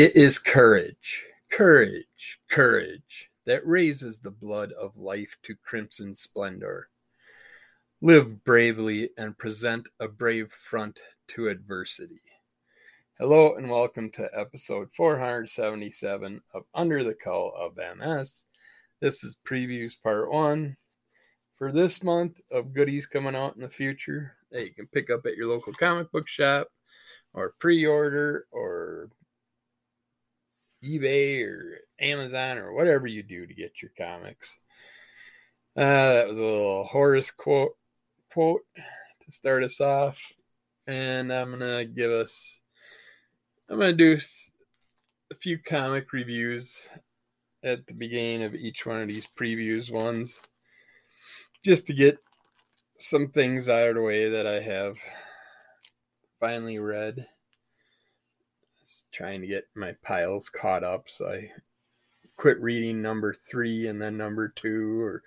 It is courage, courage, courage that raises the blood of life to crimson splendor. Live bravely and present a brave front to adversity. Hello and welcome to episode 477 of Under the Cowl of MS. This is previews part one for this month of goodies coming out in the future that you can pick up at your local comic book shop or pre order or eBay or Amazon or whatever you do to get your comics. Uh, that was a little Horace quote quote to start us off, and I'm gonna give us. I'm gonna do a few comic reviews at the beginning of each one of these previews ones, just to get some things out of the way that I have finally read trying to get my piles caught up. So I quit reading number three and then number two, or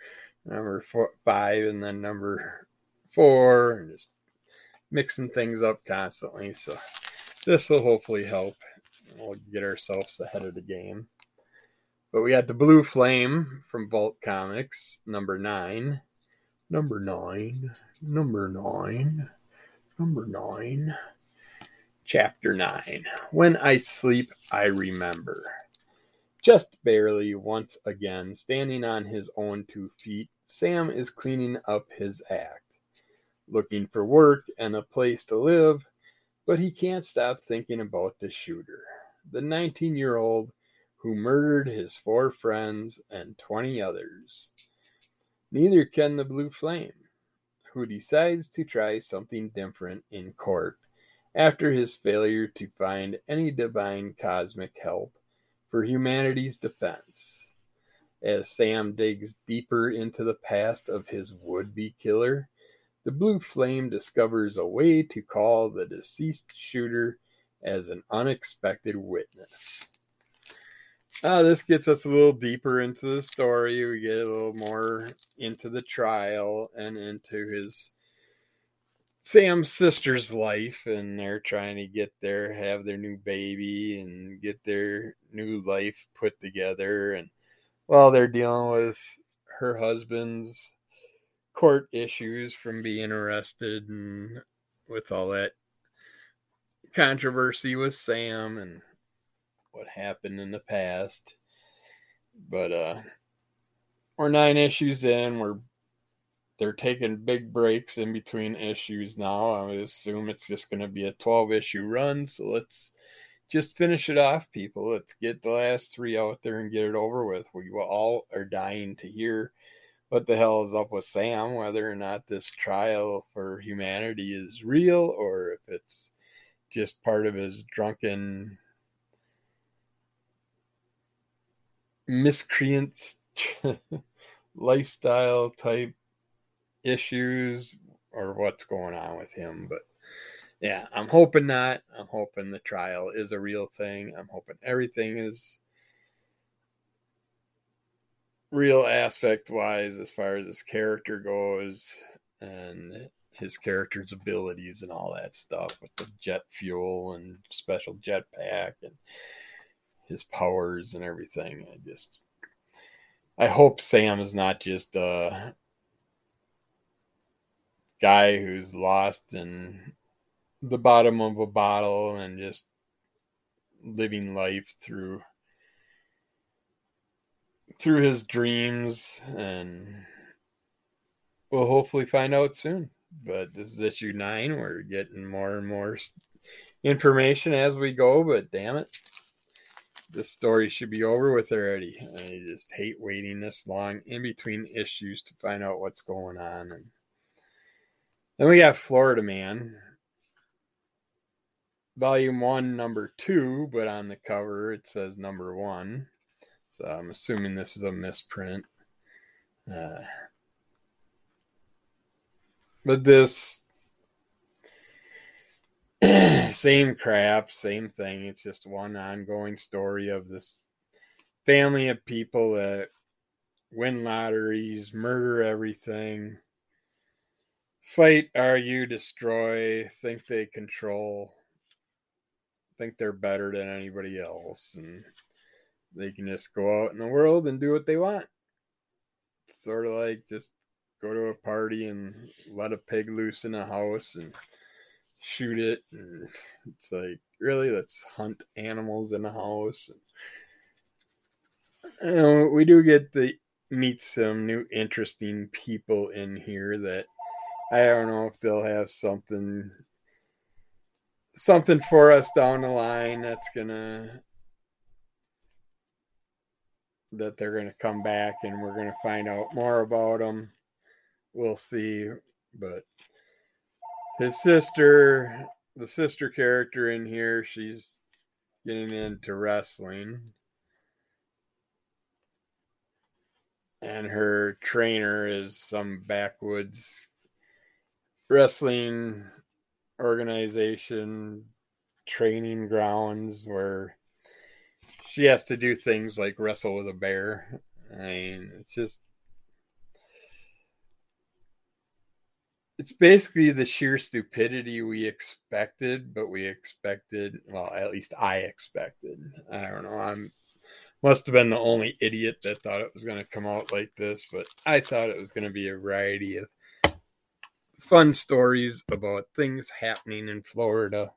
number four, five and then number four, and just mixing things up constantly. So this will hopefully help. We'll get ourselves ahead of the game. But we got the Blue Flame from Vault Comics, number nine. Number nine. Number nine. Number nine. Chapter 9 When I Sleep, I Remember. Just barely, once again, standing on his own two feet, Sam is cleaning up his act, looking for work and a place to live, but he can't stop thinking about the shooter, the 19 year old who murdered his four friends and 20 others. Neither can the Blue Flame, who decides to try something different in court after his failure to find any divine cosmic help for humanity's defense. As Sam digs deeper into the past of his would be killer, the blue flame discovers a way to call the deceased shooter as an unexpected witness. Uh, this gets us a little deeper into the story. We get a little more into the trial and into his Sam's sister's life, and they're trying to get their have their new baby and get their new life put together. And while they're dealing with her husband's court issues from being arrested and with all that controversy with Sam and what happened in the past. But uh we're nine issues in, we're they're taking big breaks in between issues now. I would assume it's just going to be a 12 issue run. So let's just finish it off, people. Let's get the last three out there and get it over with. We all are dying to hear what the hell is up with Sam, whether or not this trial for humanity is real or if it's just part of his drunken miscreants lifestyle type issues or what's going on with him. But yeah, I'm hoping not. I'm hoping the trial is a real thing. I'm hoping everything is real aspect wise as far as his character goes and his character's abilities and all that stuff with the jet fuel and special jetpack and his powers and everything. I just I hope Sam is not just uh guy who's lost in the bottom of a bottle and just living life through through his dreams and we'll hopefully find out soon. But this is issue 9 we're getting more and more information as we go but damn it this story should be over with already. I just hate waiting this long in between issues to find out what's going on and then we got Florida Man, volume one, number two, but on the cover it says number one. So I'm assuming this is a misprint. Uh, but this same crap, same thing. It's just one ongoing story of this family of people that win lotteries, murder everything, fight, argue, destroy, think they control think they're better than anybody else and they can just go out in the world and do what they want. It's sort of like just go to a party and let a pig loose in a house and shoot it. And it's like, really, let's hunt animals in the house. You know, we do get to meet some new interesting people in here that I don't know if they'll have something something for us down the line that's gonna that they're gonna come back and we're gonna find out more about them. We'll see, but his sister, the sister character in here, she's getting into wrestling. And her trainer is some backwoods wrestling organization training grounds where she has to do things like wrestle with a bear. I mean, it's just it's basically the sheer stupidity we expected, but we expected well, at least I expected. I don't know. I'm must have been the only idiot that thought it was going to come out like this, but I thought it was going to be a variety of fun stories about things happening in Florida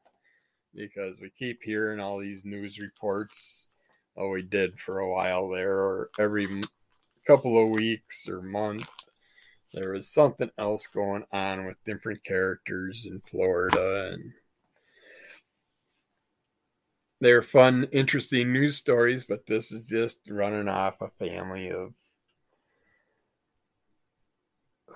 because we keep hearing all these news reports. Oh, we did for a while there, or every couple of weeks or month, there was something else going on with different characters in Florida, and they're fun, interesting news stories. But this is just running off a family of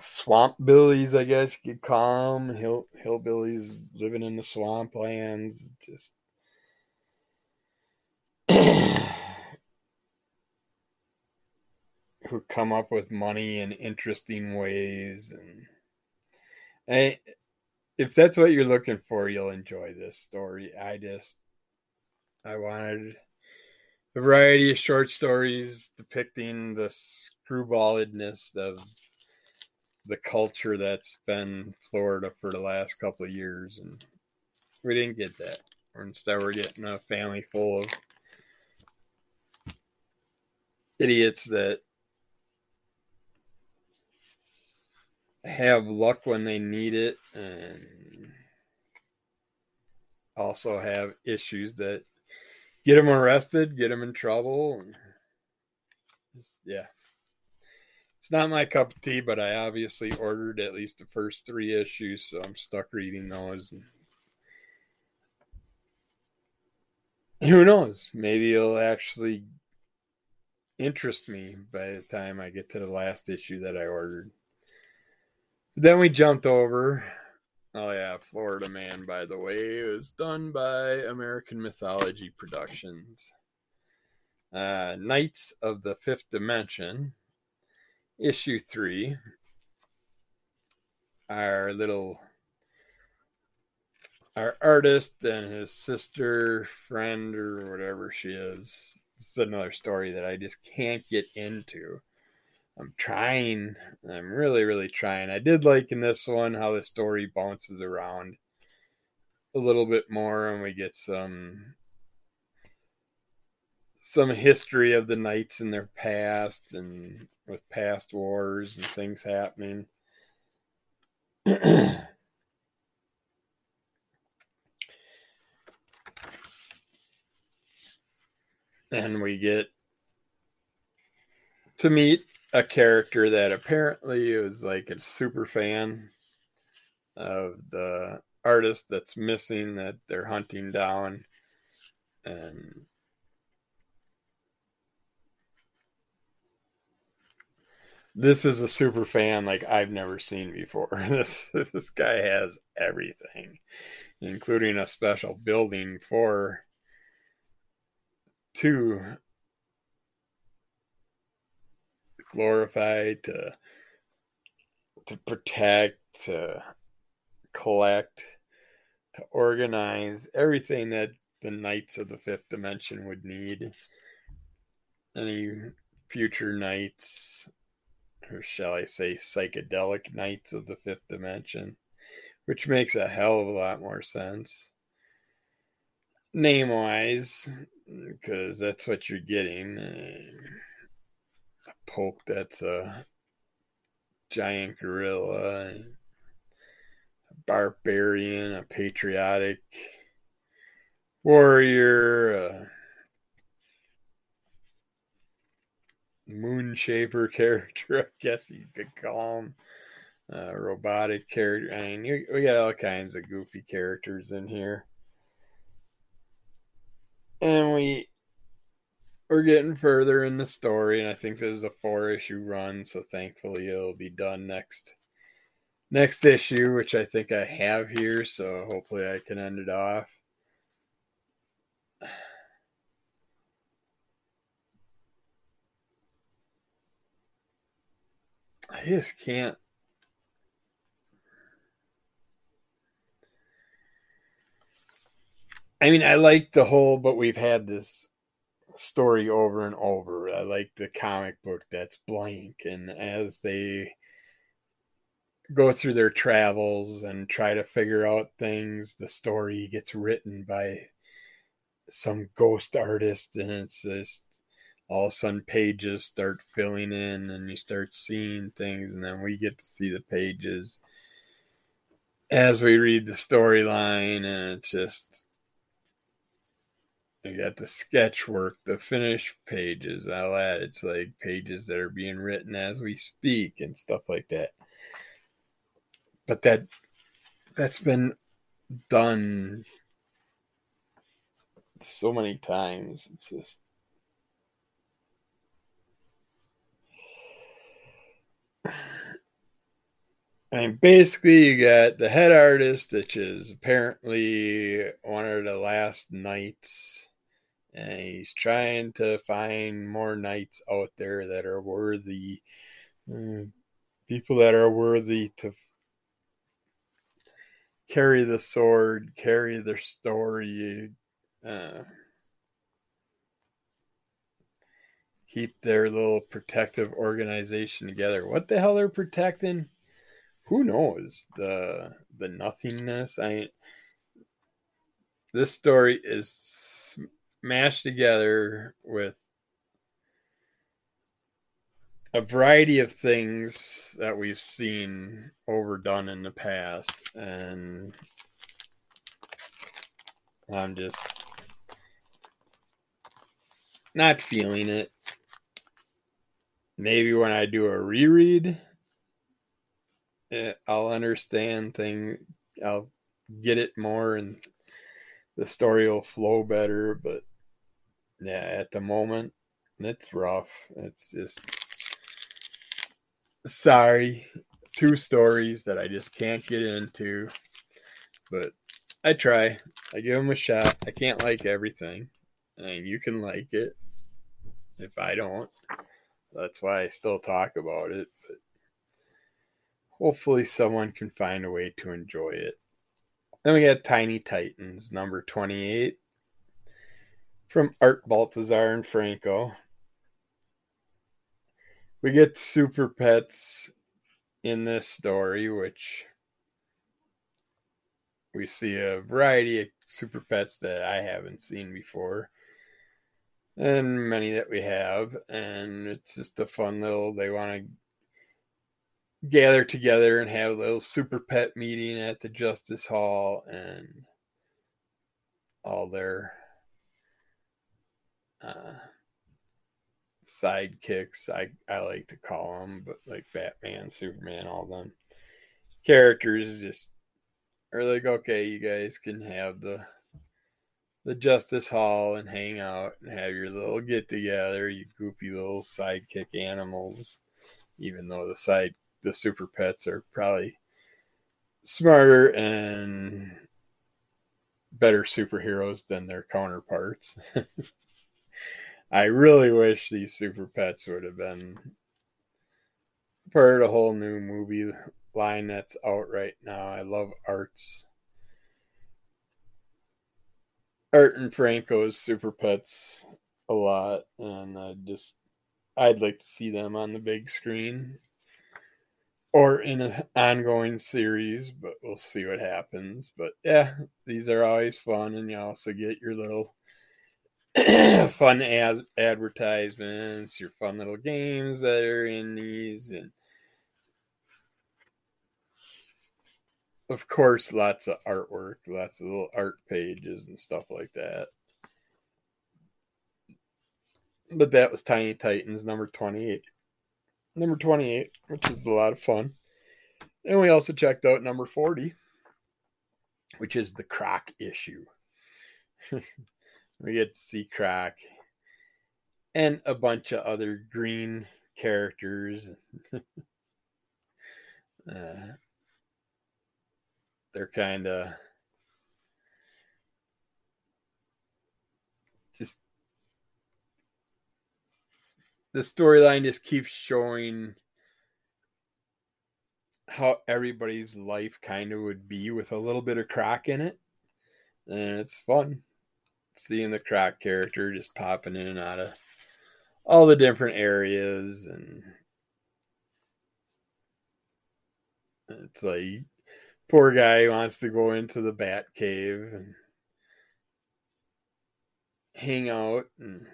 swamp billies, I guess you could call them. Hill hillbillies living in the swamplands. Just who come up with money in interesting ways and I, if that's what you're looking for you'll enjoy this story i just i wanted a variety of short stories depicting the screwballedness of the culture that's been Florida for the last couple of years, and we didn't get that. Instead, we're getting a family full of idiots that have luck when they need it, and also have issues that get them arrested, get them in trouble, and just yeah not my cup of tea, but I obviously ordered at least the first three issues, so I'm stuck reading those. Who knows? Maybe it'll actually interest me by the time I get to the last issue that I ordered. But then we jumped over. Oh yeah, Florida Man, by the way, it was done by American Mythology Productions. Uh, Knights of the Fifth Dimension issue three, our little our artist and his sister friend or whatever she is. This is another story that I just can't get into. I'm trying. I'm really, really trying. I did like in this one how the story bounces around a little bit more and we get some some history of the knights in their past and with past wars and things happening. and we get to meet a character that apparently is like a super fan of the artist that's missing that they're hunting down and this is a super fan like I've never seen before. this this guy has everything, including a special building for to glorify, to to protect, to collect, to organize everything that the knights of the fifth dimension would need. Any future knights or shall I say, psychedelic knights of the fifth dimension, which makes a hell of a lot more sense. name wise, because that's what you're getting. Uh, a poke that's a giant gorilla, a barbarian, a patriotic warrior, moonshaper character, I guess you could call him. Uh, robotic character. I mean, we got all kinds of goofy characters in here and we we're getting further in the story, and I think this is a four issue run, so thankfully it'll be done next next issue, which I think I have here, so hopefully I can end it off. I just can't I mean, I like the whole, but we've had this story over and over. I like the comic book that's blank, and as they go through their travels and try to figure out things, the story gets written by some ghost artist, and it's just all of a sudden pages start filling in, and you start seeing things, and then we get to see the pages as we read the storyline, and it's just you got the sketch work, the finished pages, all that. It's like pages that are being written as we speak and stuff like that. But that that's been done so many times. It's just I mean, basically, you got the head artist, which is apparently one of the last knights and he's trying to find more knights out there that are worthy, uh, people that are worthy to carry the sword, carry their story, uh, keep their little protective organization together. What the hell they're protecting? Who knows? The the nothingness. I this story is mashed together with a variety of things that we've seen overdone in the past and I'm just not feeling it. Maybe when I do a reread, Eh, I'll understand thing. I'll get it more, and the story will flow better. But yeah, at the moment, it's rough. It's just sorry, two stories that I just can't get into, but I try. I give them a shot. I can't like everything, and you can like it. If I don't, that's why I still talk about it. But hopefully, someone can find a way to enjoy it. Then we got Tiny Titans, number 28 from Art Baltazar and Franco. We get super pets in this story, which we see a variety of super pets that I haven't seen before, and many that we have. And it's just a fun little, they want to gather together and have a little super pet meeting at the Justice Hall, and all their uh, sidekicks. I I like to call them, but like Batman, Superman, all them characters just are like, okay, you guys can have the the Justice Hall and hang out and have your little get together, you goopy little sidekick animals. Even though the side the super pets are probably smarter and better superheroes than their counterparts. I really wish these super pets would have been part of a whole new movie line that's out right now. I love Art's Art and Franco's super pets a lot, and I just I'd like to see them on the big screen. Or in an ongoing series, but we'll see what happens. But yeah, these are always fun, and you also get your little fun as advertisements, your fun little games that are in these, and of course, lots of artwork, lots of little art pages and stuff like that. But that was Tiny Titans number 28 number 28, which is a lot of fun. And we also checked out number 40, which is the Croc issue. we get to see Croc and a bunch of other green characters. uh, they're kind of just the storyline just keeps showing how everybody's life kind of would be with a little bit of Croc in it. And it's fun seeing the Croc character just popping in and out of all the different areas and it's like poor guy wants to go into the bat cave and hang out and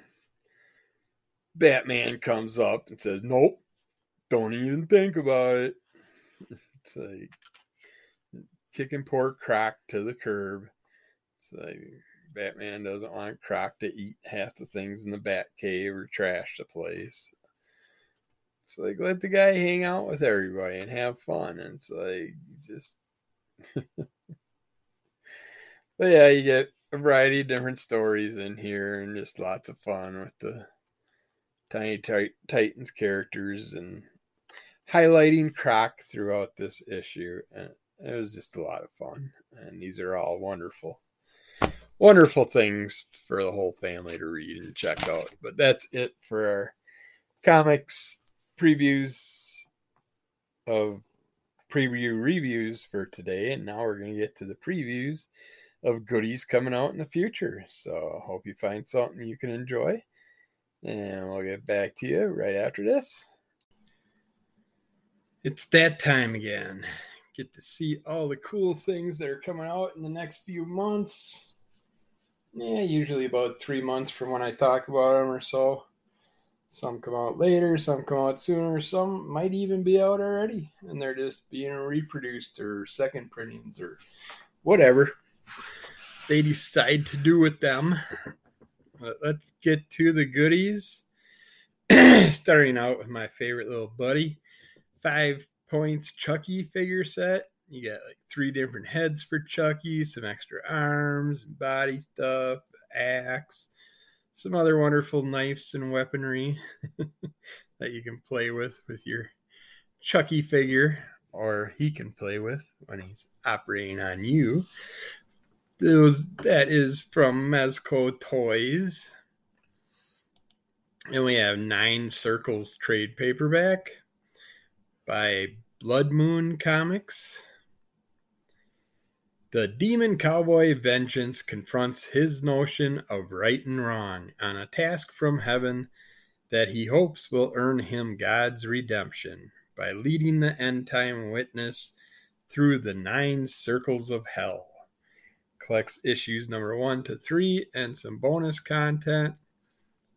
Batman comes up and says, Nope, don't even think about it. It's like kicking poor Croc to the curb. It's like Batman doesn't want Croc to eat half the things in the Bat Cave or trash the place. It's like let the guy hang out with everybody and have fun. And it's like just But yeah, you get a variety of different stories in here and just lots of fun with the Tiny Titans characters and highlighting Croc throughout this issue. And it was just a lot of fun. And these are all wonderful, wonderful things for the whole family to read and check out. But that's it for our comics previews of preview reviews for today. And now we're going to get to the previews of goodies coming out in the future. So I hope you find something you can enjoy. And we'll get back to you right after this. It's that time again. Get to see all the cool things that are coming out in the next few months. Yeah, usually about three months from when I talk about them or so. Some come out later, some come out sooner, some might even be out already, and they're just being reproduced or second printings or whatever they decide to do with them. Let's get to the goodies. Starting out with my favorite little buddy, five points Chucky figure set. You got like three different heads for Chucky, some extra arms, body stuff, axe, some other wonderful knives and weaponry that you can play with with your Chucky figure, or he can play with when he's operating on you. Those that is from Mezco Toys. And we have Nine Circles trade paperback by Blood Moon Comics. The demon cowboy Vengeance confronts his notion of right and wrong on a task from heaven that he hopes will earn him God's redemption by leading the end time witness through the nine circles of hell collects issues number one to three and some bonus content.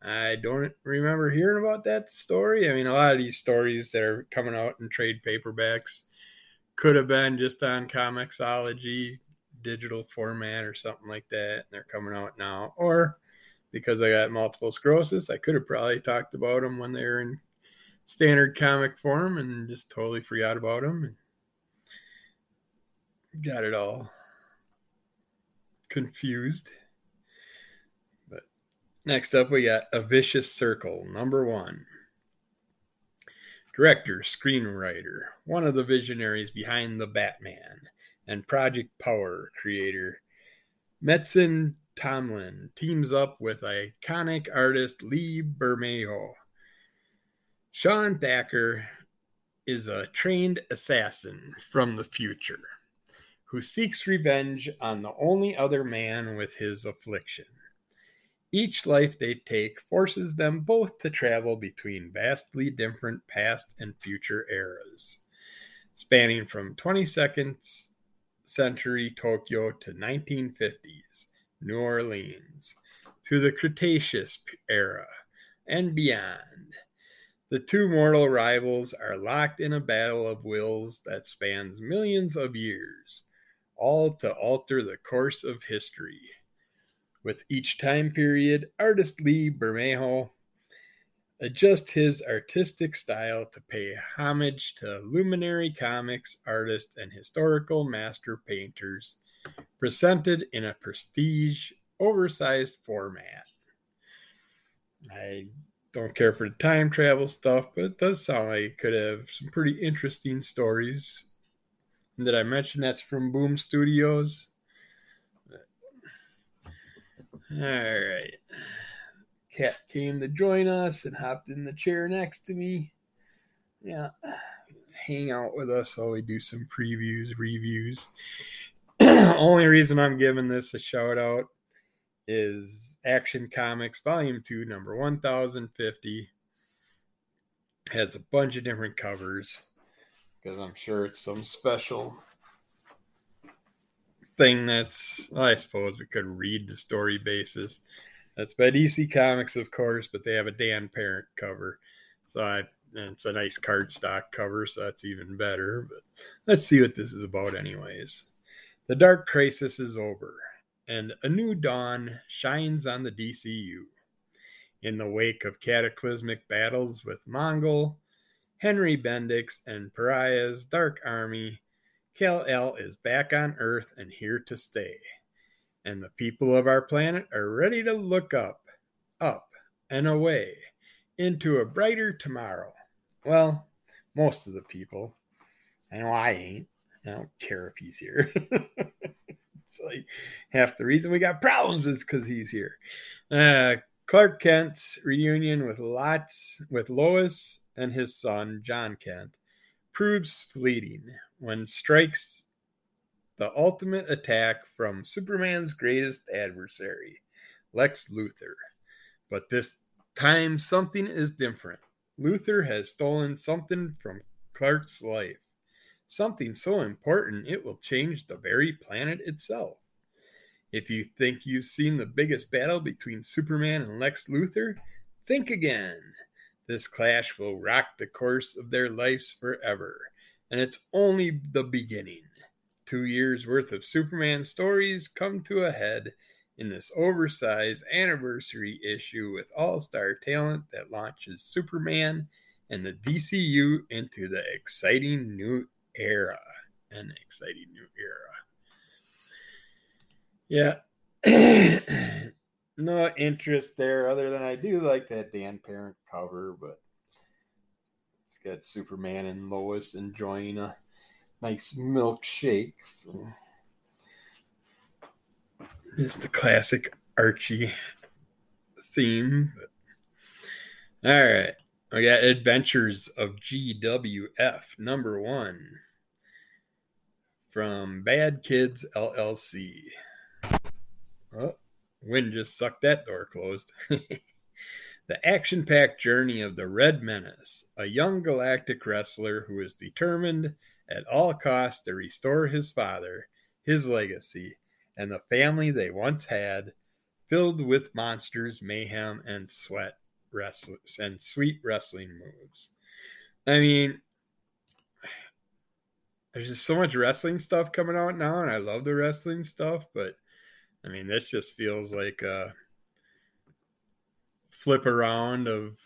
I don't remember hearing about that story. I mean, a lot of these stories that are coming out in trade paperbacks could have been just on Comixology digital format or something like that. And they're coming out now. Or because I got multiple sclerosis, I could have probably talked about them when they were in standard comic form and just totally forgot about them and got it all confused. But next up, we got A Vicious Circle, number one. Director, screenwriter, one of the visionaries behind The Batman, and Project Power creator, Mattson Tomlin teams up with iconic artist Lee Bermejo. Sean Thacker is a trained assassin from the future who seeks revenge on the only other man with his affliction. Each life they take forces them both to travel between vastly different past and future eras. spanning from 22nd century Tokyo to 1950s New Orleans to the Cretaceous era and beyond. The two mortal rivals are locked in a battle of wills that spans millions of years, all to alter the course of history. With each time period, artist Lee Bermejo adjusts his artistic style to pay homage to luminary comics artists and historical master painters, presented in a prestige, oversized format. I don't care for the time travel stuff, but it does sound like it could have some pretty interesting stories. Did I mention that's from Boom Studios? All right. Cat came to join us and hopped in the chair next to me. Yeah, hang out with us while we do some previews, reviews. Only reason I'm giving this a shout out is Action Comics Volume 2, number 1050. Has a bunch of different covers because I'm sure it's some special thing that's, I suppose we could read the story basis. That's by DC Comics, of course, but they have a Dan Parent cover. So I, it's a nice cardstock cover, so that's even better. But let's see what this is about, anyways. The Dark Crisis is over and a new dawn shines on the DCU. In the wake of cataclysmic battles with Mongul, Henry Bendix, and Pariah's Dark Army, Kal-El is back on Earth and here to stay. And the people of our planet are ready to look up, up, and away into a brighter tomorrow. Well, most of the people. I know I ain't. I don't care if he's here. it's like half the reason we got problems is because he's here. Uh, Clark Kent's reunion with lots with Lois and his son Jon Kent proves fleeting when strikes the ultimate attack from Superman's greatest adversary, Lex Luthor. But this time something is different. Luthor has stolen something from Clark's life something so important it will change the very planet itself. If you think you've seen the biggest battle between Superman and Lex Luthor, think again. This clash will rock the course of their lives forever, and it's only the beginning. Two years worth of Superman stories come to a head in this oversized anniversary issue with all star talent that launches Superman and the DCU into the exciting new era. An exciting new era. Yeah. no interest there other than I do like that Dan Parent cover, but it's got Superman and Lois enjoying a nice milkshake. It's the classic Archie theme. All right. We got Adventures of GWF number one from Bad Kids LLC. Oh, wind just sucked that door closed. the action packed journey of the Red Menace, a young galactic wrestler who is determined at all costs to restore his father, his legacy, and the family they once had, filled with monsters, mayhem, and sweat wrestlers and sweet wrestling moves. I mean, there's just so much wrestling stuff coming out now, and I love the wrestling stuff, but I mean, this just feels like a flip around of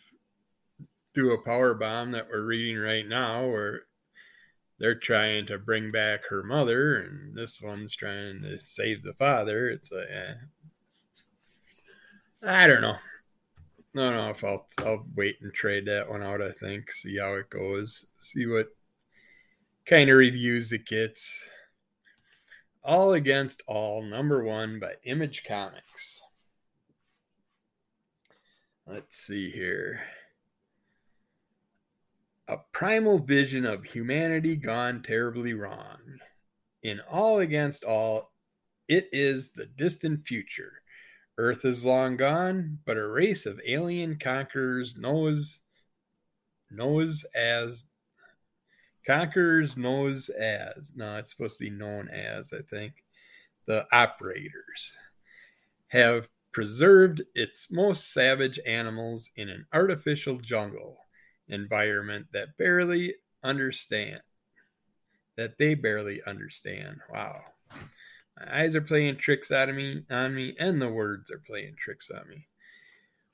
do a power bomb that we're reading right now, where they're trying to bring back her mother, and this one's trying to save the father. It's like, eh. I don't know. I don't know if I'll I'll wait and trade that one out. I think see how it goes. See what kind of reviews it gets. All Against All, number one by Image Comics. Let's see here. A primal vision of humanity gone terribly wrong. In All Against All, it is the distant future. Earth is long gone, but a race of alien conquerors knows knows as Conquerors knows as, no, it's supposed to be known as, I think, the operators, have preserved its most savage animals in an artificial jungle environment that barely understand that they barely understand. Wow. My eyes are playing tricks out of me on me and the words are playing tricks on me.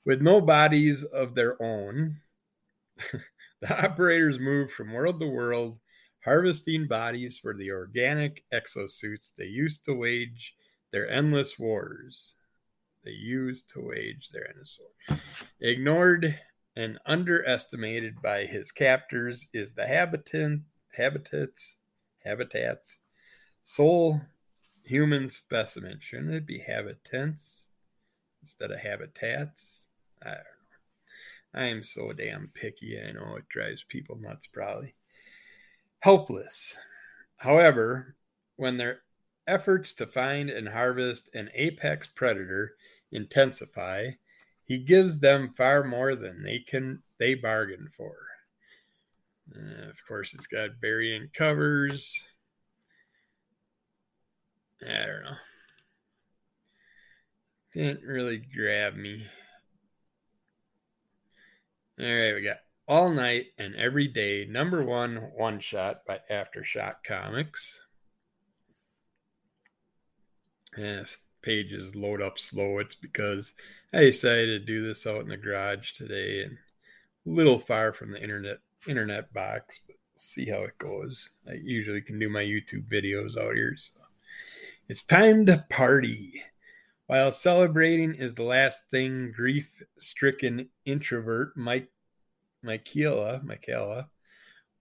With no bodies of their own, the operators move from world to world harvesting bodies for the organic exosuits they used to wage their endless wars they used to wage their endless war. Ignored and underestimated by his captors is the habitant, habitats, habitats, sole human specimen. Shouldn't it be habitants instead of habitats? I. I am so damn picky. I know it drives people nuts, probably. Helpless. However, when their efforts to find and harvest an apex predator intensify, he gives them far more than they can they bargain for. Uh, of course, it's got variant covers. I don't know. Didn't really grab me. All right, we got All Night and Every Day, number one one shot by Aftershock Comics. And if pages load up slow, it's because I decided to do this out in the garage today and a little far from the internet internet box, but see how it goes. I usually can do my YouTube videos out here. So it's time to party. While celebrating is the last thing grief stricken introvert Mike Michaela, Michaela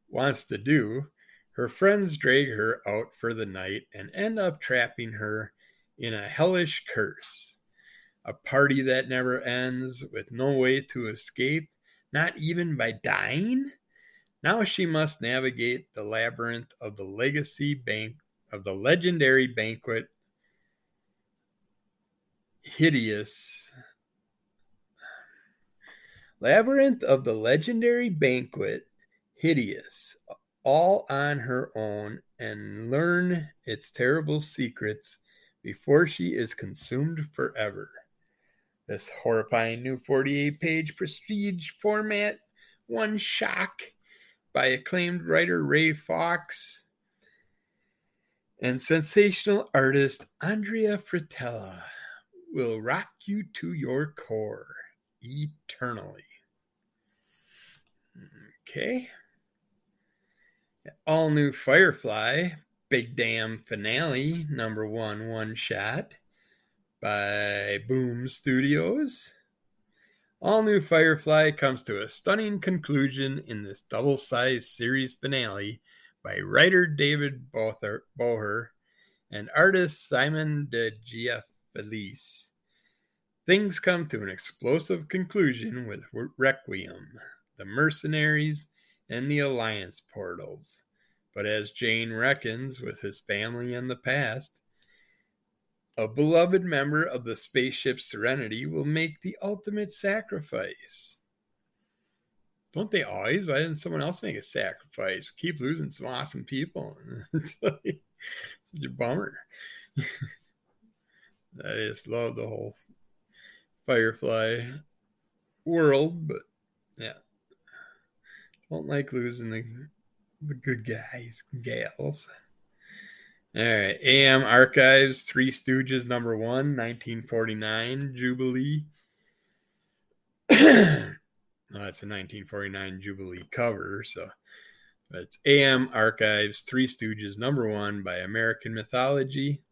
wants to do, her friends drag her out for the night and end up trapping her in a hellish curse. A party that never ends with no way to escape, not even by dying? Now she must navigate the labyrinth of the legacy bank of the legendary banquet hideous labyrinth of the legendary banquet hideous all on her own and learn its terrible secrets before she is consumed forever. This horrifying new 48 page prestige format, one shock by acclaimed writer Ray Fox and sensational artist Andrea Fritella will rock you to your core eternally. Okay. All new Firefly Big Damn Finale, number one one shot by Boom Studios. All New Firefly comes to a stunning conclusion in this double sized series finale by writer David Booher and artist Simon de Gianfelice. Things come to an explosive conclusion with Requiem, the Mercenaries, and the Alliance portals. But as Jayne reckons with his family and the past, a beloved member of the spaceship Serenity will make the ultimate sacrifice. Don't they always? Why didn't someone else make a sacrifice? We keep losing some awesome people. it's like such a bummer. I just love the whole Firefly world, but yeah. Don't like losing the the good guys, gals. All right, AM Archives, Three Stooges, number one, 1949, Jubilee. oh, that's a 1949 Jubilee cover, so it's AM Archives, Three Stooges, number one by American Mythology.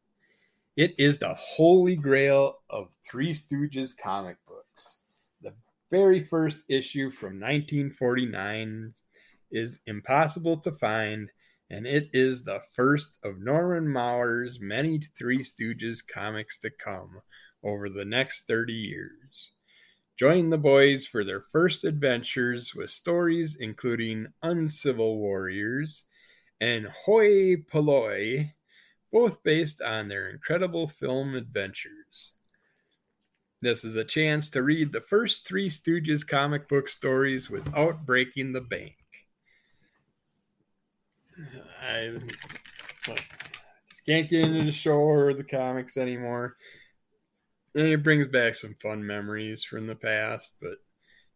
It is the holy grail of Three Stooges comic books. The very first issue from 1949 is impossible to find, and it is the first of Norman Maurer's many Three Stooges comics to come over the next 30 years. Join the boys for their first adventures with stories including Uncivil Warriors and Hoi Polloi, both based on their incredible film adventures. This is a chance to read the first Three Stooges comic book stories without breaking the bank. I can't get into the show or the comics anymore. And it brings back some fun memories from the past, but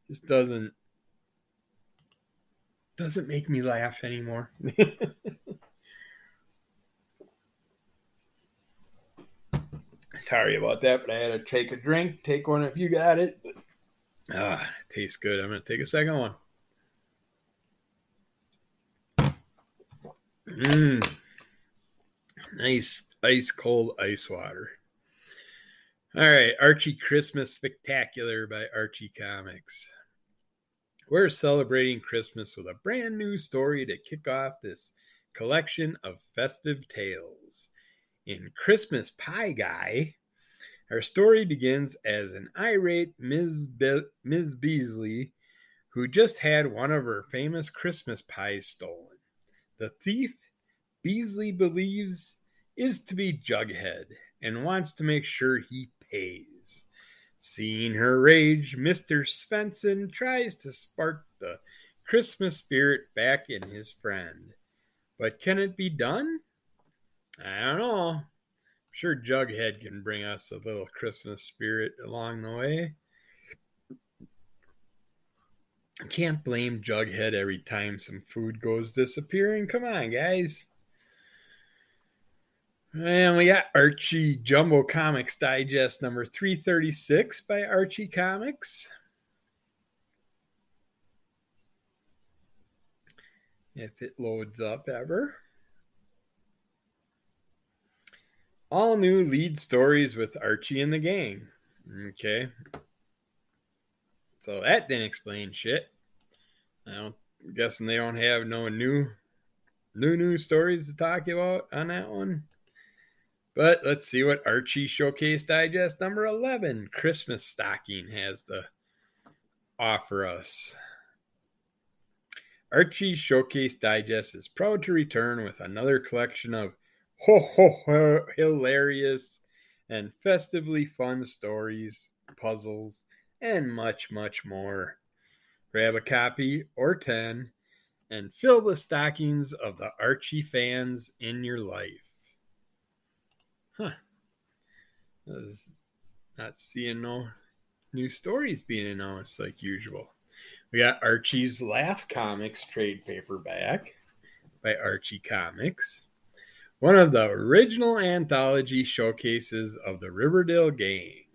just doesn't doesn't make me laugh anymore. Sorry about that, but I had to take a drink. Take one if you got it. Ah, it tastes good. I'm gonna take a second one. Mmm. Nice ice cold ice water. All right, Archie Christmas Spectacular by Archie Comics. We're celebrating Christmas with a brand new story to kick off this collection of festive tales. In Christmas Pie Guy, our story begins as an irate Ms. Be- Ms. Beasley who just had one of her famous Christmas pies stolen. The thief, Beasley believes, is to be Jughead and wants to make sure he pays. Seeing her rage, Mr. Svenson tries to spark the Christmas spirit back in his friend. But can it be done? I don't know. I'm sure Jughead can bring us a little Christmas spirit along the way. Can't blame Jughead every time some food goes disappearing. Come on, guys. And we got Archie Jumbo Comics Digest number 336 by Archie Comics. If it loads up ever. All new lead stories with Archie and the gang. Okay. So that didn't explain shit. I don't I'm guessing they don't have no new new new stories to talk about on that one. But let's see what Archie Showcase Digest number 11 Christmas Stocking has to offer us. Archie Showcase Digest is proud to return with another collection of ho ho ho hilarious and festively fun stories, puzzles, and much, much more. Grab a copy or 10 and fill the stockings of the Archie fans in your life. Huh. Not seeing no new stories being announced like usual. We got Archie's Laugh Comics trade paperback by Archie Comics. One of the original anthology showcases of the Riverdale gang.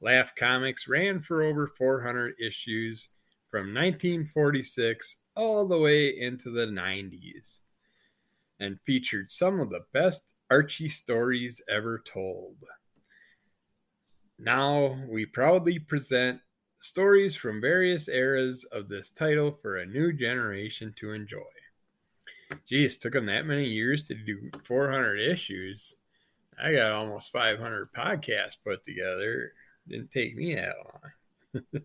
Laugh Comics ran for over 400 issues from 1946 all the way into the 90s and featured some of the best Archie stories ever told. Now we proudly present stories from various eras of this title for a new generation to enjoy. Geez, took them that many years to do 400 issues. I got almost 500 podcasts put together. Didn't take me that long.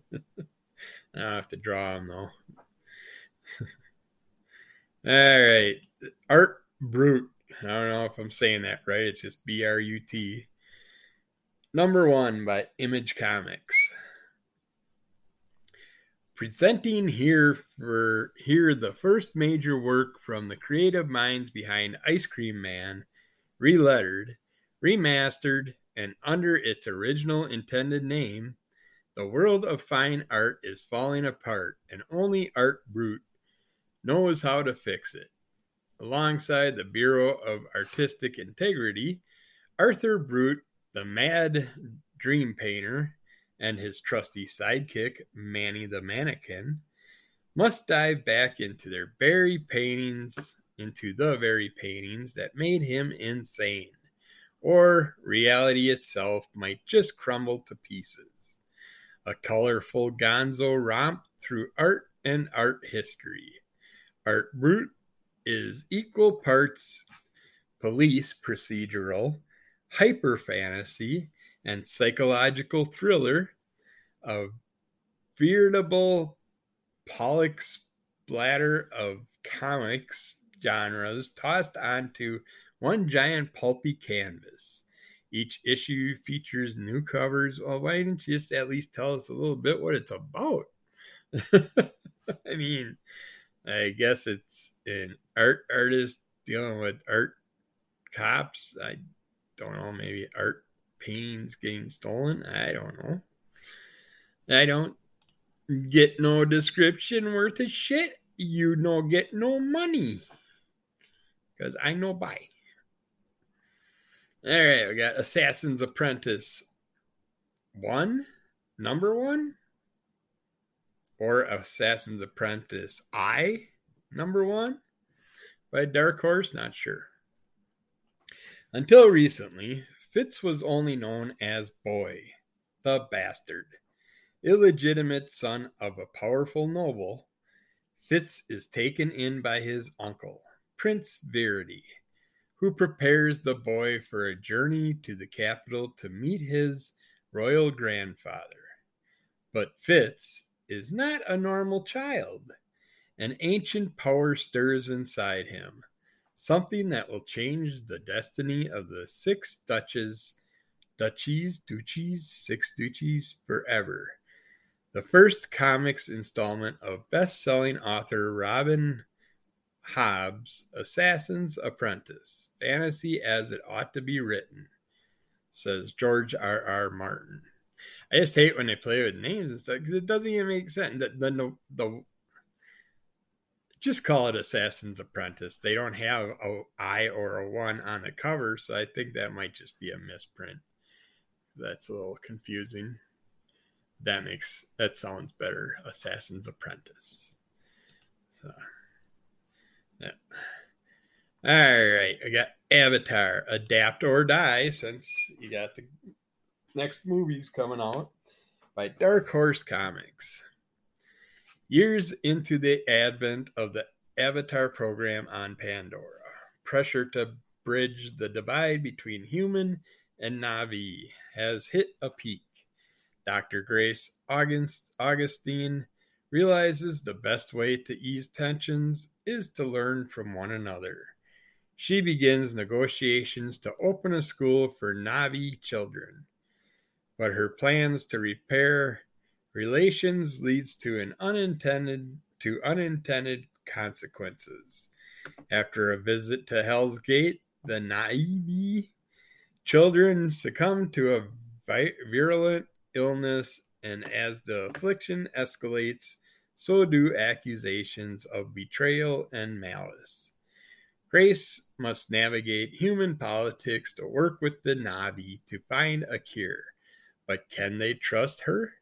I don't have to draw them though. All right, Art Brut I don't know if I'm saying that right. It's just B R U T. Number one by Image Comics. Presenting here for here the first major work from the creative minds behind Ice Cream Man, relettered, remastered, and under its original intended name, the world of fine art is falling apart, and only Art Brut knows how to fix it. Alongside the Bureau of Artistic Integrity, Arthur Brut, the mad dream painter, and his trusty sidekick, Manny the mannequin, must dive back into their very paintings, into the very paintings that made him insane, or reality itself might just crumble to pieces. A colorful gonzo romp through art and art history. Art Brut is equal parts police procedural, hyper fantasy, and psychological thriller, a veritable Pollock splatter of comics genres tossed onto one giant pulpy canvas. Each issue features new covers. Well, why didn't you just at least tell us a little bit what it's about? I mean, I guess it's an art artist dealing with art cops. I don't know, maybe art paintings getting stolen. I don't know. I don't get no description worth of shit. You no get no money. Because I know buy. All right, we got Assassin's Apprentice one, number one, or Assassin's Apprentice I, number one, by Dark Horse, not sure. Until recently, Fitz was only known as Boy, the bastard. Illegitimate son of a powerful noble, Fitz is taken in by his uncle, Prince Verity, who prepares the boy for a journey to the capital to meet his royal grandfather. But Fitz is not a normal child. An ancient power stirs inside him, something that will change the destiny of the six duches, duchies, duchies, six duchies forever. The first comics installment of best selling author Robin Hobb's Assassin's Apprentice, fantasy as it ought to be written, says George R. R. Martin. I just hate when they play with names and stuff because it doesn't even make sense. The, the, the, just call it Assassin's Apprentice. They don't have a I or a one on the cover, so I think that might just be a misprint. That's a little confusing. That makes that sounds better. Assassin's Apprentice. So, yeah. All right, I got Avatar, Adapt or Die, since you got the next movies coming out by Dark Horse Comics. Years into the advent of the Avatar program on Pandora, pressure to bridge the divide between human and Na'vi has hit a peak. Dr. Grace August, Augustine realizes the best way to ease tensions is to learn from one another. She begins negotiations to open a school for Na'vi children but her plans to repair relations leads to an unintended to unintended consequences. After a visit to Hell's Gate, the Na'vi children succumb to a virulent illness, and as the affliction escalates, so do accusations of betrayal and malice. Grace must navigate human politics to work with the Na'vi to find a cure. But can they trust her?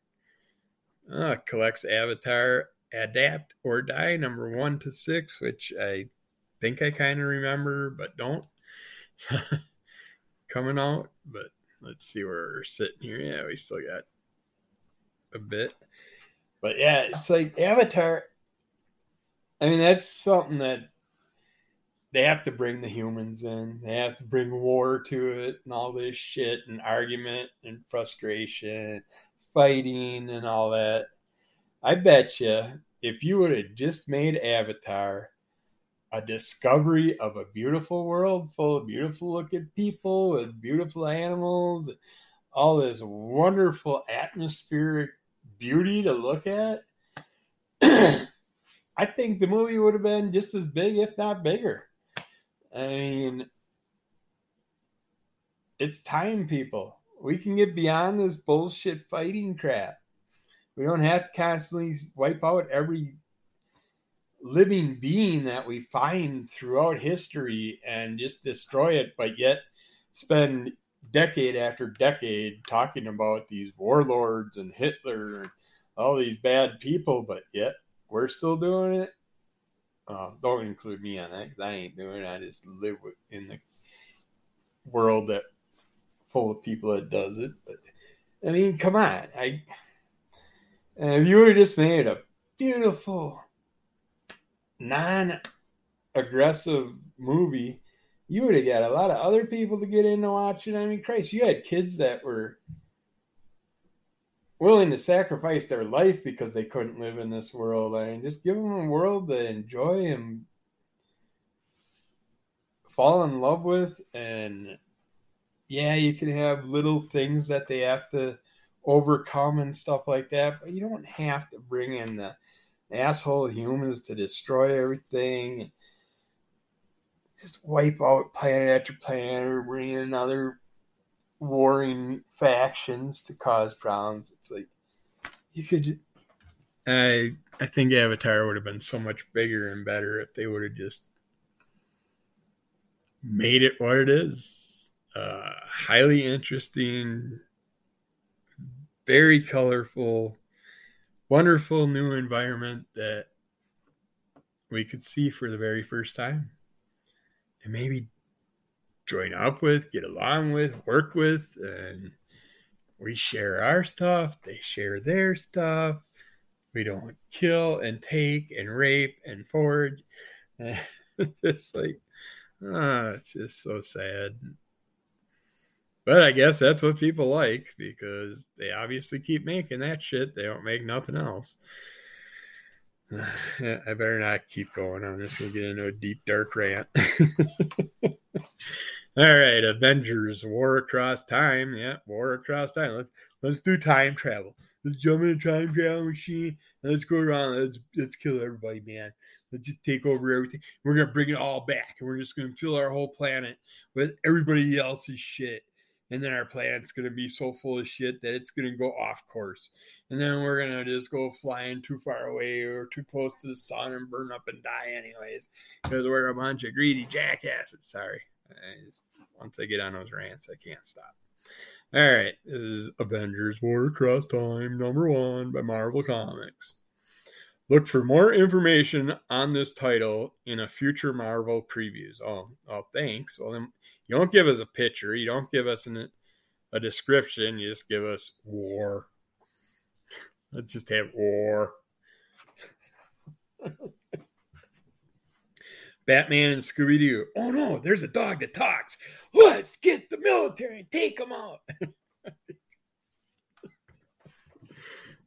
Uh, collects Avatar Adapt or Die number one to six, which I think I kind of remember, but don't. Coming out, but let's see where we're sitting here. Yeah, we still got a bit. But yeah, it's like Avatar. I mean, that's something that they have to bring the humans in. They have to bring war to it and all this shit and argument and frustration, fighting and all that. I bet you if you would have just made Avatar a discovery of a beautiful world full of beautiful looking people with beautiful animals, all this wonderful atmospheric beauty to look at. I think the movie would have been just as big, if not bigger. I mean, it's time, people. We can get beyond this bullshit fighting crap. We don't have to constantly wipe out every living being that we find throughout history and just destroy it, but yet spend decade after decade talking about these warlords and Hitler and all these bad people, but yet we're still doing it. Uh, don't include me on that because I ain't doing it. I just live in the world that full of people that does it. But I mean, come on. I if you would have just made a beautiful, non-aggressive movie, you would have got a lot of other people to get into watching. I mean, Christ, you had kids that were willing to sacrifice their life because they couldn't live in this world. I mean, just give them a world to enjoy and fall in love with. And yeah, you can have little things that they have to overcome and stuff like that, but you don't have to bring in the asshole humans to destroy everything. just wipe out planet after planet or bring in other warring factions to cause problems. It's like you could. I I think Avatar would have been so much bigger and better if they would have just made it what it is. Uh, highly interesting, very colorful, wonderful new environment that we could see for the very first time. And maybe join up with, get along with, work with, and we share our stuff, they share their stuff. We don't kill and take and rape and forge. it's just like, ah, it's just so sad. But I guess that's what people like because they obviously keep making that shit. They don't make nothing else. I better not keep going on this. We'll get into a deep, dark rant. All right, Avengers: War Across Time. Yeah, War Across Time. Let's let's do time travel. Let's jump in a time travel machine let's go around. Let's let's kill everybody, man. Let's just take over everything. We're gonna bring it all back, and we're just gonna fill our whole planet with everybody else's shit. And then our planet's gonna be so full of shit that it's gonna go off course. And then we're gonna just go flying too far away or too close to the sun and burn up and die anyways because we're a bunch of greedy jackasses. Sorry. I just, once I get on those rants, I can't stop. All right, this is Avengers War Across Time number one by Marvel Comics. Look for more information on this title in a future Marvel previews. Oh, oh, thanks. Well, then you don't give us a picture. You don't give us an, a description. You just give us war. Let's just have war. Batman and Scooby Doo. Oh no, there's a dog that talks. Let's get the military and take them out.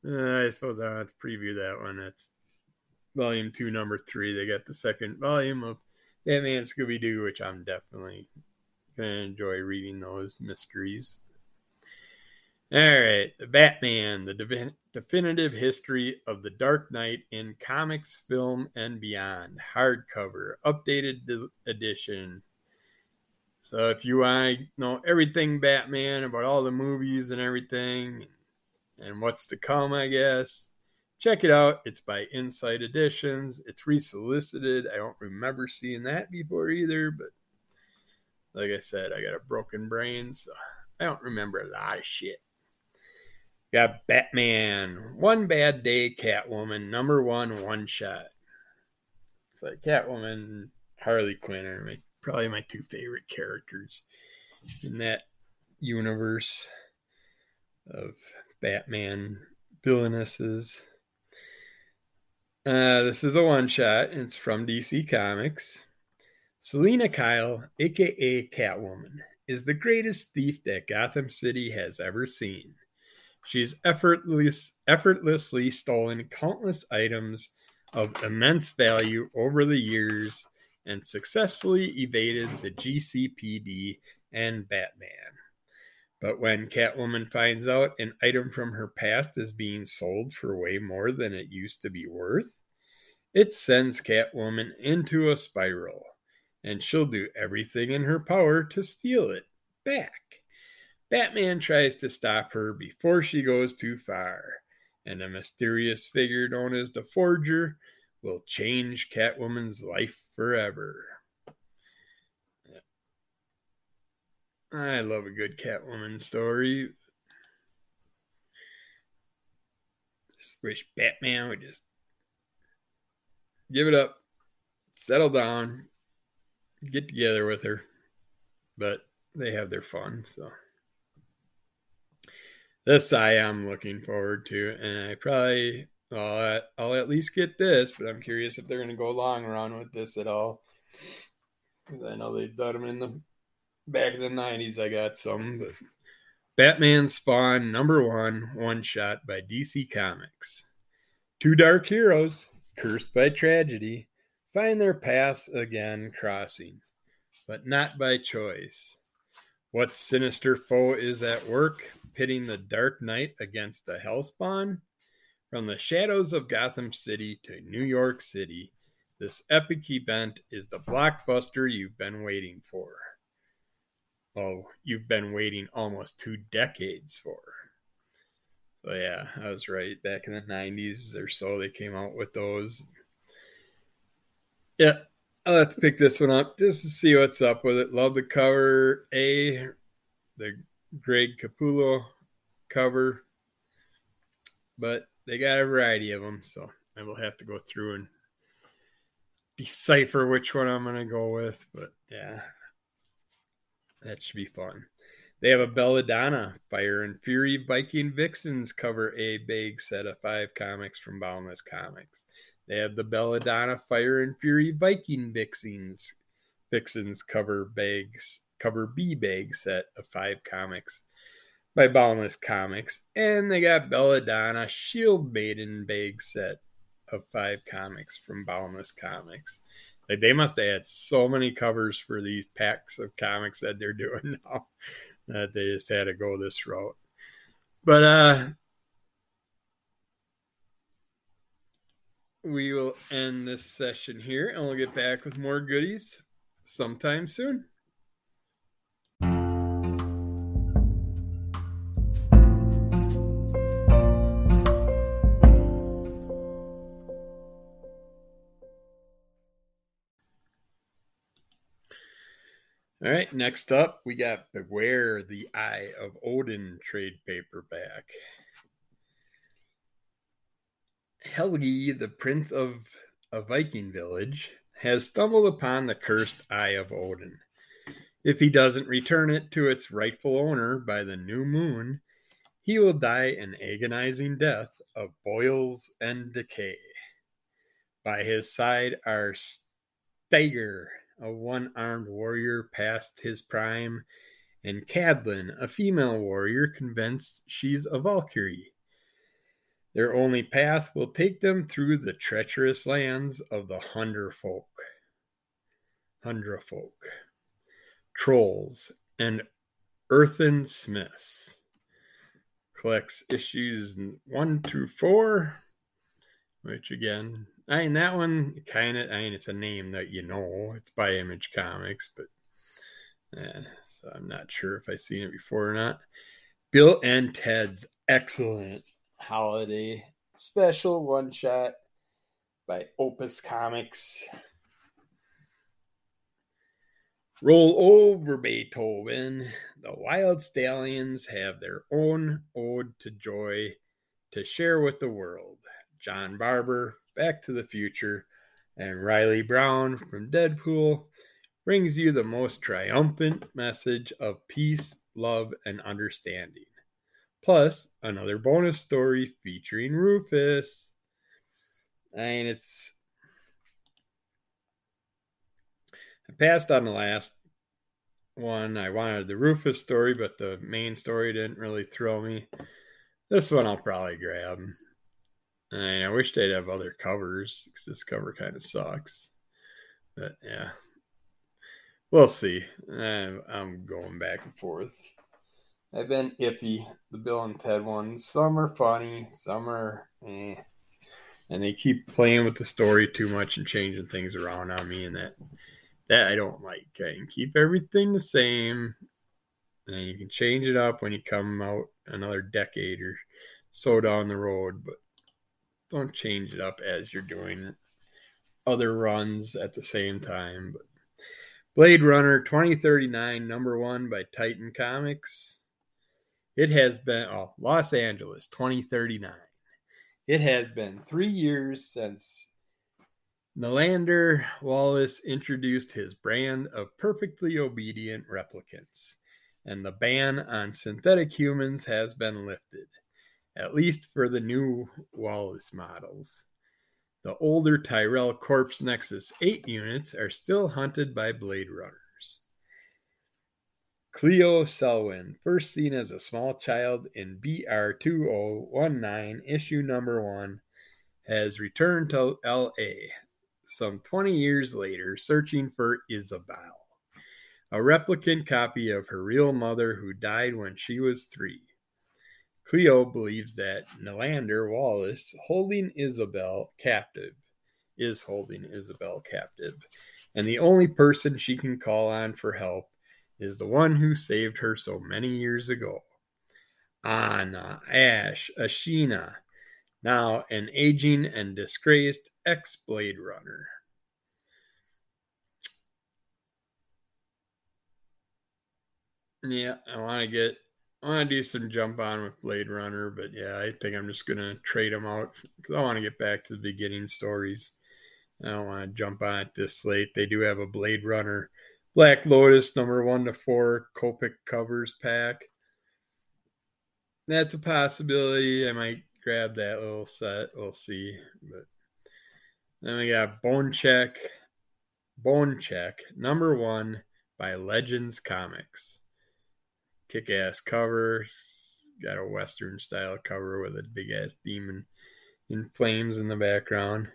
uh, I suppose I'll have to preview that one. That's volume two, number three. They got the second volume of Batman and Scooby Doo, which I'm definitely going to enjoy reading those mysteries. All right, the Batman, the definitive history of the Dark Knight in comics, film, and beyond, hardcover, updated edition. So if you want to know everything Batman about all the movies and everything, and what's to come, I guess, check it out. It's by Insight Editions. It's resolicited. I don't remember seeing that before either, but like I said, I got a broken brain, so I don't remember a lot of shit. Got Batman, One Bad Day, Catwoman, number one, one shot. It's like Catwoman, Harley Quinn are my, probably my two favorite characters in that universe of Batman villainesses. Uh, this is a one shot. It's from DC Comics. Selina Kyle, aka Catwoman, is the greatest thief that Gotham City has ever seen. She's effortless, effortlessly stolen countless items of immense value over the years and successfully evaded the GCPD and Batman. But when Catwoman finds out an item from her past is being sold for way more than it used to be worth, it sends Catwoman into a spiral, and she'll do everything in her power to steal it back. Batman tries to stop her before she goes too far, and a mysterious figure known as the Forger will change Catwoman's life forever. I love a good Catwoman story. Just wish Batman would just give it up, settle down, get together with her. But they have their fun, so this I am looking forward to, and I probably I'll, I'll at least get this, but I'm curious if they're going to go long run with this at all. Because I know they've done them in the back of the '90s. I got some, but Batman Spawn number one one shot by DC Comics. Two dark heroes, cursed by tragedy, find their paths again crossing, but not by choice. What sinister foe is at work, pitting the Dark Knight against the Hellspawn? From the shadows of Gotham City to New York City, This epic event is the blockbuster you've been waiting for. Well, you've been waiting almost two decades for. So yeah, I was right. Back in the '90s or so, they came out with those. Yeah, I'll have to pick this one up just to see what's up with it. Love the cover. A, the Greg Capullo cover, but they got a variety of them, so I will have to go through and decipher which one I'm going to go with. But yeah, that should be fun. They have a Belladonna Fire and Fury Viking Vixens cover A big set of five comics from Boundless Comics. They have the Belladonna Fire and Fury Viking Vixens Vixens cover bags cover B bag set of five comics by Boundless Comics, and they got Belladonna Shield Maiden bag set of five comics from Boundless Comics. Like they must have had so many covers for these packs of comics that they're doing now that they just had to go this route. But uh we will end this session here and we'll get back with more goodies sometime soon. All right, next up, we got Beware the Eye of Odin trade paperback. Helgi, the prince of a Viking village, has stumbled upon the cursed Eye of Odin. If he doesn't return it to its rightful owner by the new moon, he will die an agonizing death of boils and decay. By his side are Steiger, a one armed warrior past his prime, and Cadlin, a female warrior convinced she's a Valkyrie. Their only path will take them through the treacherous lands of the Hunderfolk. Hundrafolk, trolls, and earthen smiths. Collects issues one through four, which again I mean, that one kind of, I mean, it's a name that you know. It's by Image Comics, but eh, so I'm not sure if I've seen it before or not. Bill and Ted's excellent holiday special one shot by Opus Comics. Roll over Beethoven. The Wyld Stallyns have their own ode to joy to share with the world. John Barber, Back to the Future, and Riley Brown from Deadpool brings you the most triumphant message of peace, love, and understanding. Plus, another bonus story featuring Rufus. And it's. I passed on the last one. I wanted the Rufus story, but the main story didn't really throw me. This one I'll probably grab. And I wish they'd have other covers because this cover kind of sucks. But yeah, we'll see. I'm, I'm going back and forth. I've been iffy. The Bill and Ted ones. Some are funny, some are eh. And they keep playing with the story too much and changing things around on me, and that that I don't like. I can keep everything the same, and you can change it up when you come out another decade or so down the road. But don't change it up as you're doing other runs at the same time. But Blade Runner 2039, number one by Titan Comics. It has been oh, Los Angeles 2039. It has been three years since Niander Wallace introduced his brand of perfectly obedient replicants, and the ban on synthetic humans has been lifted at least for the new Wallace models. The older Tyrell Corp's Nexus 8 units are still hunted by Blade Runners. Cleo Selwyn, first seen as a small child in BR 2019, issue number one, has returned to LA some 20 years later, searching for Isabel, a replicant copy of her real mother who died when she was three. Cleo believes that Niander Wallace holding Isabel captive is holding Isabel captive, and the only person she can call on for help is the one who saved her so many years ago. Anna Ash Ashina, now an aging and disgraced ex Blade Runner. Yeah, I want to get, I want to do some jump on with Blade Runner, but yeah, I think I'm just going to trade them out because I want to get back to the beginning stories. I don't want to jump on it this late. They do have a Blade Runner Black Lotus number one to four Copic covers pack. That's a possibility. I might grab that little set. We'll see. But then we got Bone Check, Bone Check number one by Legends Comics. Kick ass cover. Got a Western style cover with a big ass demon in flames in the background.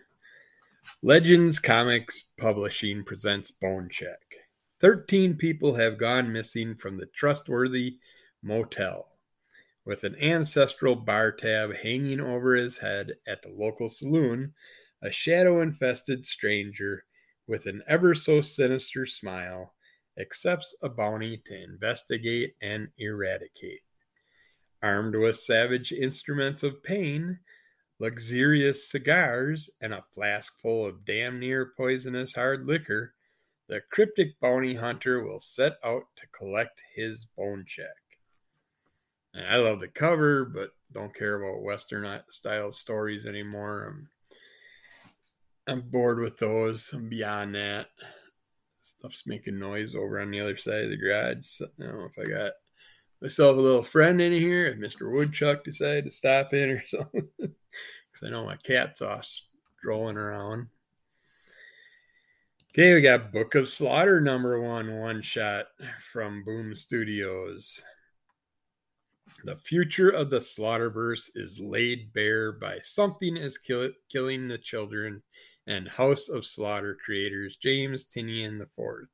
Legends Comics Publishing presents Bone Check. 13 people have gone missing from the trustworthy motel. With an ancestral bar tab hanging over his head at the local saloon, a shadow infested stranger with an ever so sinister smile accepts a bounty to investigate and eradicate. Armed with savage instruments of pain, luxurious cigars, and a flask full of damn near poisonous hard liquor, the cryptic bounty hunter will set out to collect his bone check. And I love the cover, but don't care about Western style stories anymore. I'm, I'm bored with those. I'm beyond that. Stuff's making noise over on the other side of the garage. So, I don't know if I got myself a little friend in here, if Mr. Woodchuck decided to stop in or something. Because I know my cat's off strolling around. Okay, we got Book of Slaughter number one one shot from Boom Studios. The future of the Slaughterverse is laid bare by something is kill- killing the children and House of Slaughter creators James Tynion IV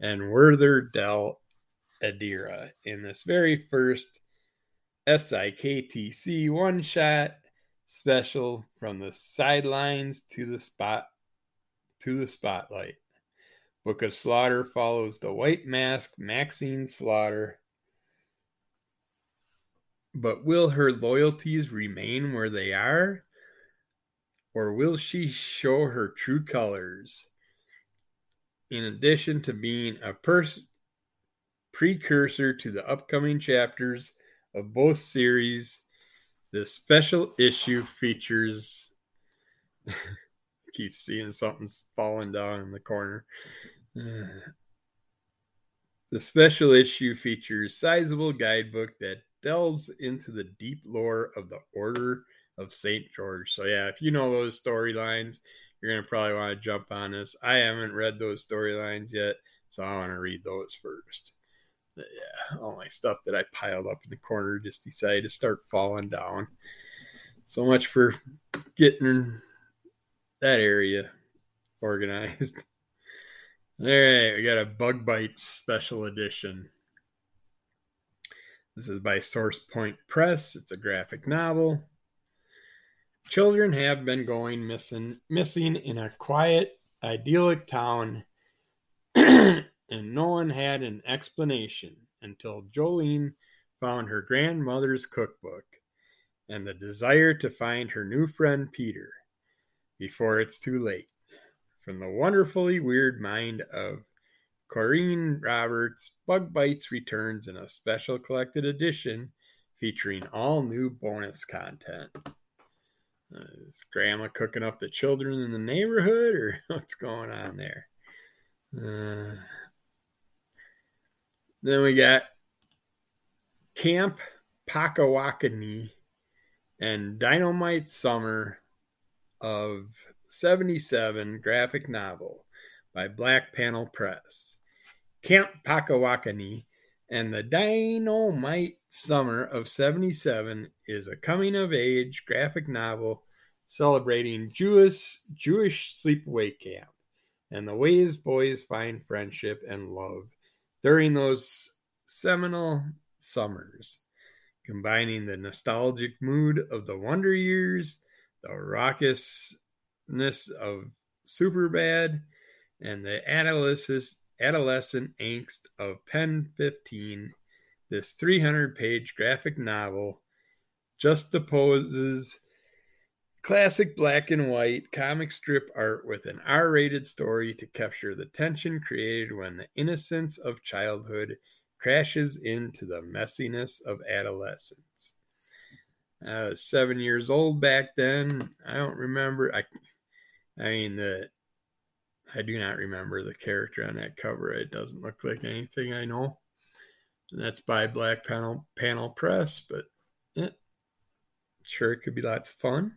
and Werther Dell Adira in this very first SIKTC one shot special from the sidelines to the spot to the spotlight. Book of Slaughter follows the white mask Maxine Slaughter. But will her loyalties remain where they are? Or will she show her true colors? In addition to being a pers- precursor to the upcoming chapters of both series, the special issue features keep seeing something's falling down in the corner. the special issue features sizable guidebook that delves into the deep lore of the Order of St. George. So yeah, if you know those storylines, you're gonna probably want to jump on this. I haven't read those storylines yet, so I want to read those first. But yeah, all my stuff that I piled up in the corner just decided to start falling down. So much for getting that area organized. All right, we got a Bug Bites special edition. This is by Source Point Press. It's a graphic novel. Children have been going missing missing in a quiet, idyllic town, and no one had an explanation until Jolene found her grandmother's cookbook and the desire to find her new friend Peter before it's too late. From the wonderfully weird mind of Corrine Roberts, Bug Bites returns in a special collected edition featuring all new bonus content. Uh, is Grandma cooking up the children in the neighborhood, or what's going on there? Uh, then we got Camp Pakawakani and Dynamite Summer of 77 graphic novel by Black Panel Press. Camp Pakawakani and the Dynamite Summer of 77 is a coming of age graphic novel celebrating Jewish Jewish sleepaway camp and the ways boys find friendship and love during those seminal summers, combining the nostalgic mood of the Wonder Years the raucousness of Superbad and the adolescent, adolescent angst of Pen 15, this 300 page graphic novel juxtaposes classic black and white comic strip art with an R rated story to capture the tension created when the innocence of childhood crashes into the messiness of adolescence. I was seven years old back then. I don't remember. I, I mean, the I do not remember the character on that cover. It doesn't look like anything I know. And that's by Black Panel Panel Press, but eh, sure it could be lots of fun.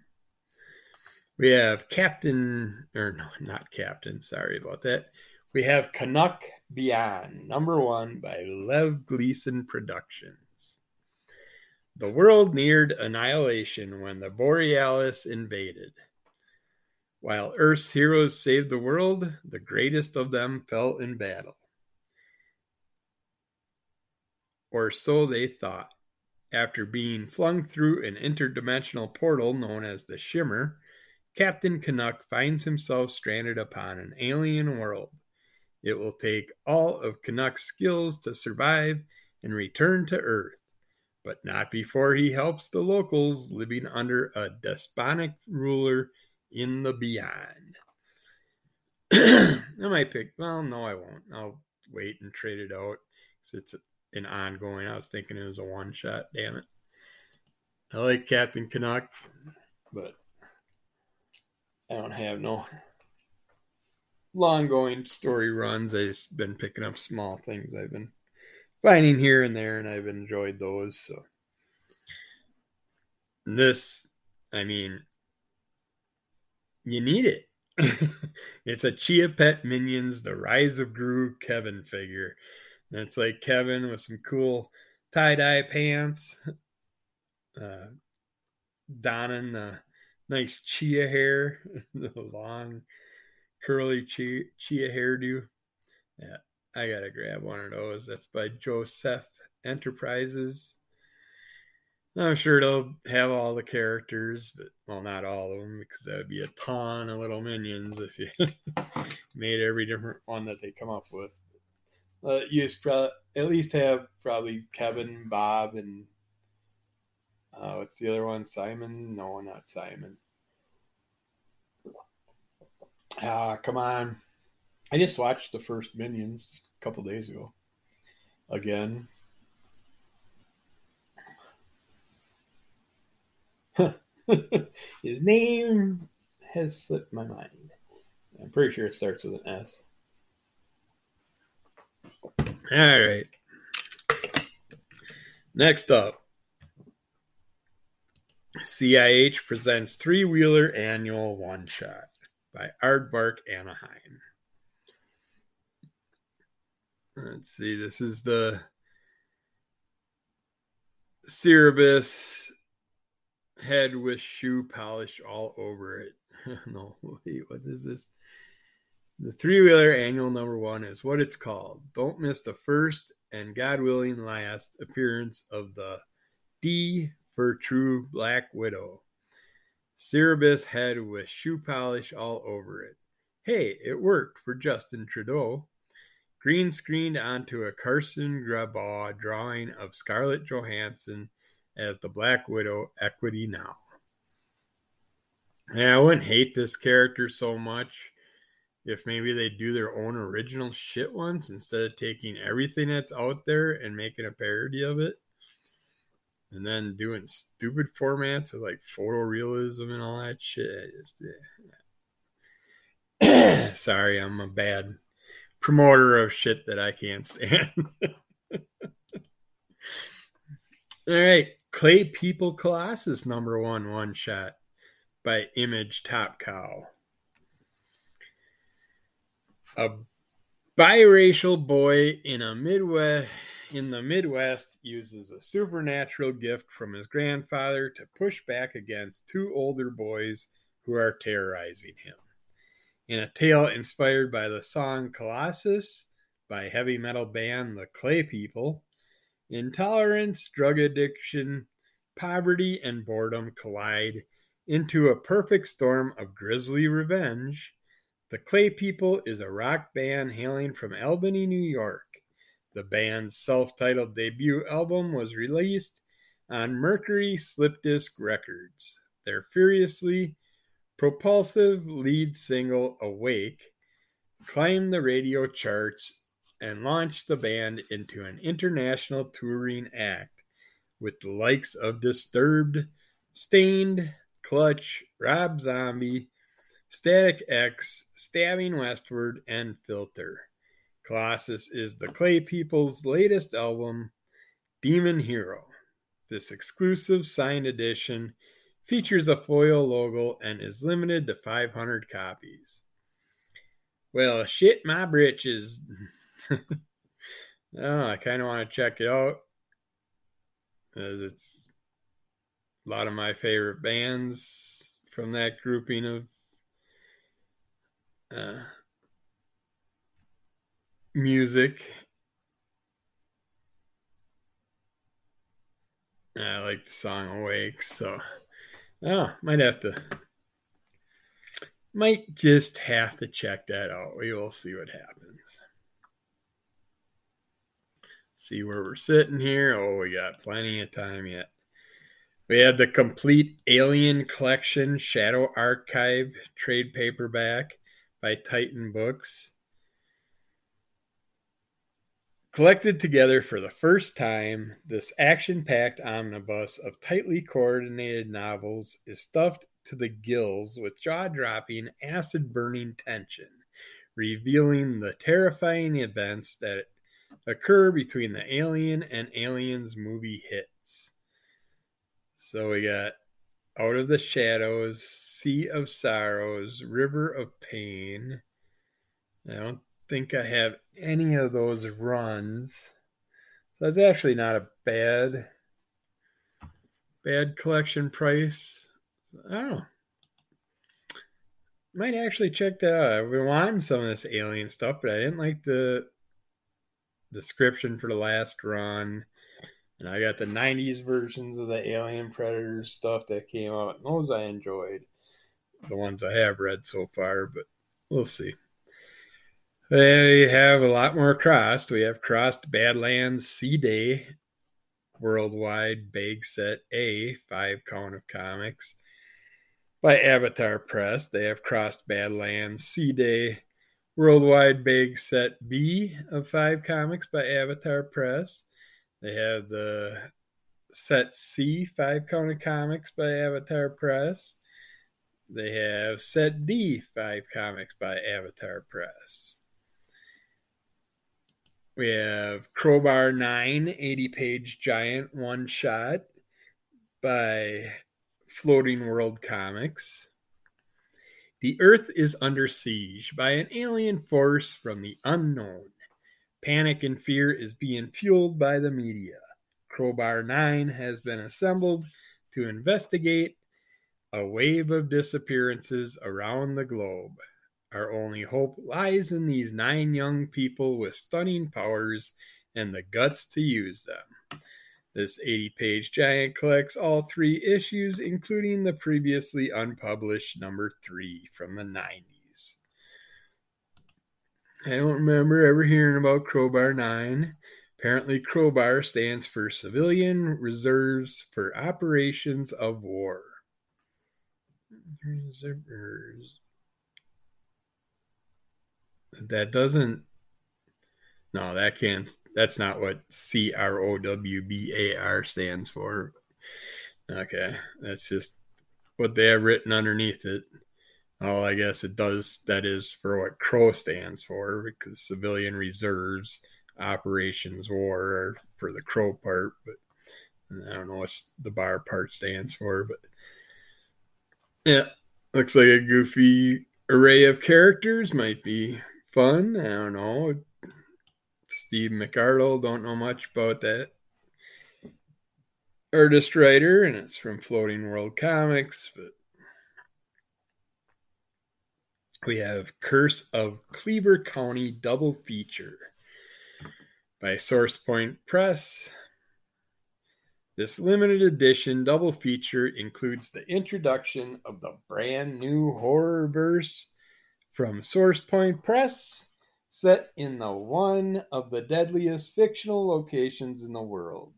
We have Captain, or no, not Captain. Sorry about that. We have Canuck Beyond, number one by Lev Gleason Productions. The world neared annihilation when the Borealis invaded. While Earth's heroes saved the world, the greatest of them fell in battle. Or so they thought. After being flung through an interdimensional portal known as the Shimmer, Captain Canuck finds himself stranded upon an alien world. It will take all of Canuck's skills to survive and return to Earth, but not before he helps the locals living under a despotic ruler in the beyond. I might pick, well, no, I won't. I'll wait and trade it out. So it's an ongoing. I was thinking it was a one shot. Damn it. I like Captain Canuck, but I don't have no long going story runs. I've been picking up small things I've been finding here and there, and I've enjoyed those. So this, I mean, you need it. it's a Chia Pet Minions, the Rise of Gru Kevin figure. It's like Kevin with some cool tie dye pants, uh, donning the nice chia hair, the long curly chia, chia hairdo. Yeah, I gotta grab one of those. That's by Joseph Enterprises. I'm sure they'll have all the characters, but well, not all of them because that would be a ton of little minions if you made every different one that they come up with. Uh, you pro- at least have probably Kevin, Bob, and uh, what's the other one? Simon? No, not Simon. Ah, come on. I just watched the first Minions a couple days ago. Again. His name has slipped my mind. I'm pretty sure it starts with an S. All right. Next up, CIH presents Three Wheeler Annual One Shot by Aardvark Vanaheim. Let's see, this is the Cerebus head with shoe polish all over it. no, wait, what is this? The three wheeler annual number one is what it's called. Don't miss the first and God willing last appearance of the D for True Black Widow. Cerebus head with shoe polish all over it. Hey, it worked for Justin Trudeau. Green screened onto a Carson Grubaugh drawing of Scarlett Johansson as the Black Widow Equity Now. Yeah, I wouldn't hate this character so much if maybe they do their own original shit once instead of taking everything that's out there and making a parody of it and then doing stupid formats with like photorealism and all that shit. Just, eh, yeah. Sorry, I'm a bad promoter of shit that I can't stand. all right, Clay People Colossus number one one shot by Image Top Cow. A biracial boy in a Midwest in the Midwest uses a supernatural gift from his grandfather to push back against two older boys who are terrorizing him. In a tale inspired by the song Colossus by heavy metal band The Clay People, intolerance, drug addiction, poverty, and boredom collide into a perfect storm of grisly revenge. The Clay People is a rock band hailing from Albany, New York. The band's self titled debut album was released on Mercury Slipdisc Records. Their furiously propulsive lead single, Awake, climbed the radio charts and launched the band into an international touring act with the likes of Disturbed, Staind, Clutch, Rob Zombie, Static X, Stabbing Westward, and Filter. Colossus is the Clay People's latest album, Demon Hero. This exclusive signed edition features a foil logo and is limited to 500 copies. Well, shit my britches. oh, I kind of want to check it out. As it's a lot of my favorite bands from that grouping of uh, music. I like the song Awake, so oh, might have to might just have to check that out. We will see what happens. See where we're sitting here. Oh, we got plenty of time yet. We have the complete Alien Collection Shadow Archive trade paperback by Titan Books. Collected together for the first time, this action packed omnibus of tightly coordinated novels is stuffed to the gills with jaw dropping, acid burning tension, revealing the terrifying events that occur between the Alien and Aliens movie hits. So we got Out of the Shadows, Sea of Sorrows, River of Pain. I don't think I have any of those runs. So that's actually not a bad bad collection price. Oh. Might actually check that out. I've been wanting some of this alien stuff, but I didn't like the description for the last run. And I got the 90s versions of the Alien Predators stuff that came out. And those I enjoyed. The ones I have read so far, but we'll see. They have a lot more crossed. We have crossed Badlands C Day Worldwide Bag Set A, five count of comics by Avatar Press. They have crossed Badlands C Day Worldwide Bag Set B of five comics by Avatar Press. They have the Set C five count of comics by Avatar Press. They have Set D five comics by Avatar Press. We have Crowbar 9, 80 page giant one shot by Floating World Comics. The Earth is under siege by an alien force from the unknown. Panic and fear is being fueled by the media. Crowbar 9 has been assembled to investigate a wave of disappearances around the globe. Our only hope lies in these nine young people with stunning powers and the guts to use them. This 80 page giant collects all three issues, including the previously unpublished number three from the 90s. I don't remember ever hearing about Crowbar 9. Apparently, Crowbar stands for Civilian Reserves for Operations of War. Reserves that doesn't no that can't that's not what c-r-o-w-b-a-r stands for. Okay that's just what they have written underneath it. Oh i guess it does that is for what crow stands for because civilian reserves operations war for the crow part but i don't know what the bar part stands for but yeah looks like a goofy array of characters might be fun. I don't know. Steve McArdle, don't know much about that artist writer, and it's from Floating World Comics. But we have Curse of Cleaver County double feature by Source Point Press. This limited edition double feature includes the introduction of the brand new horror verse from SourcePoint Press, set in the one of the deadliest fictional locations in the world.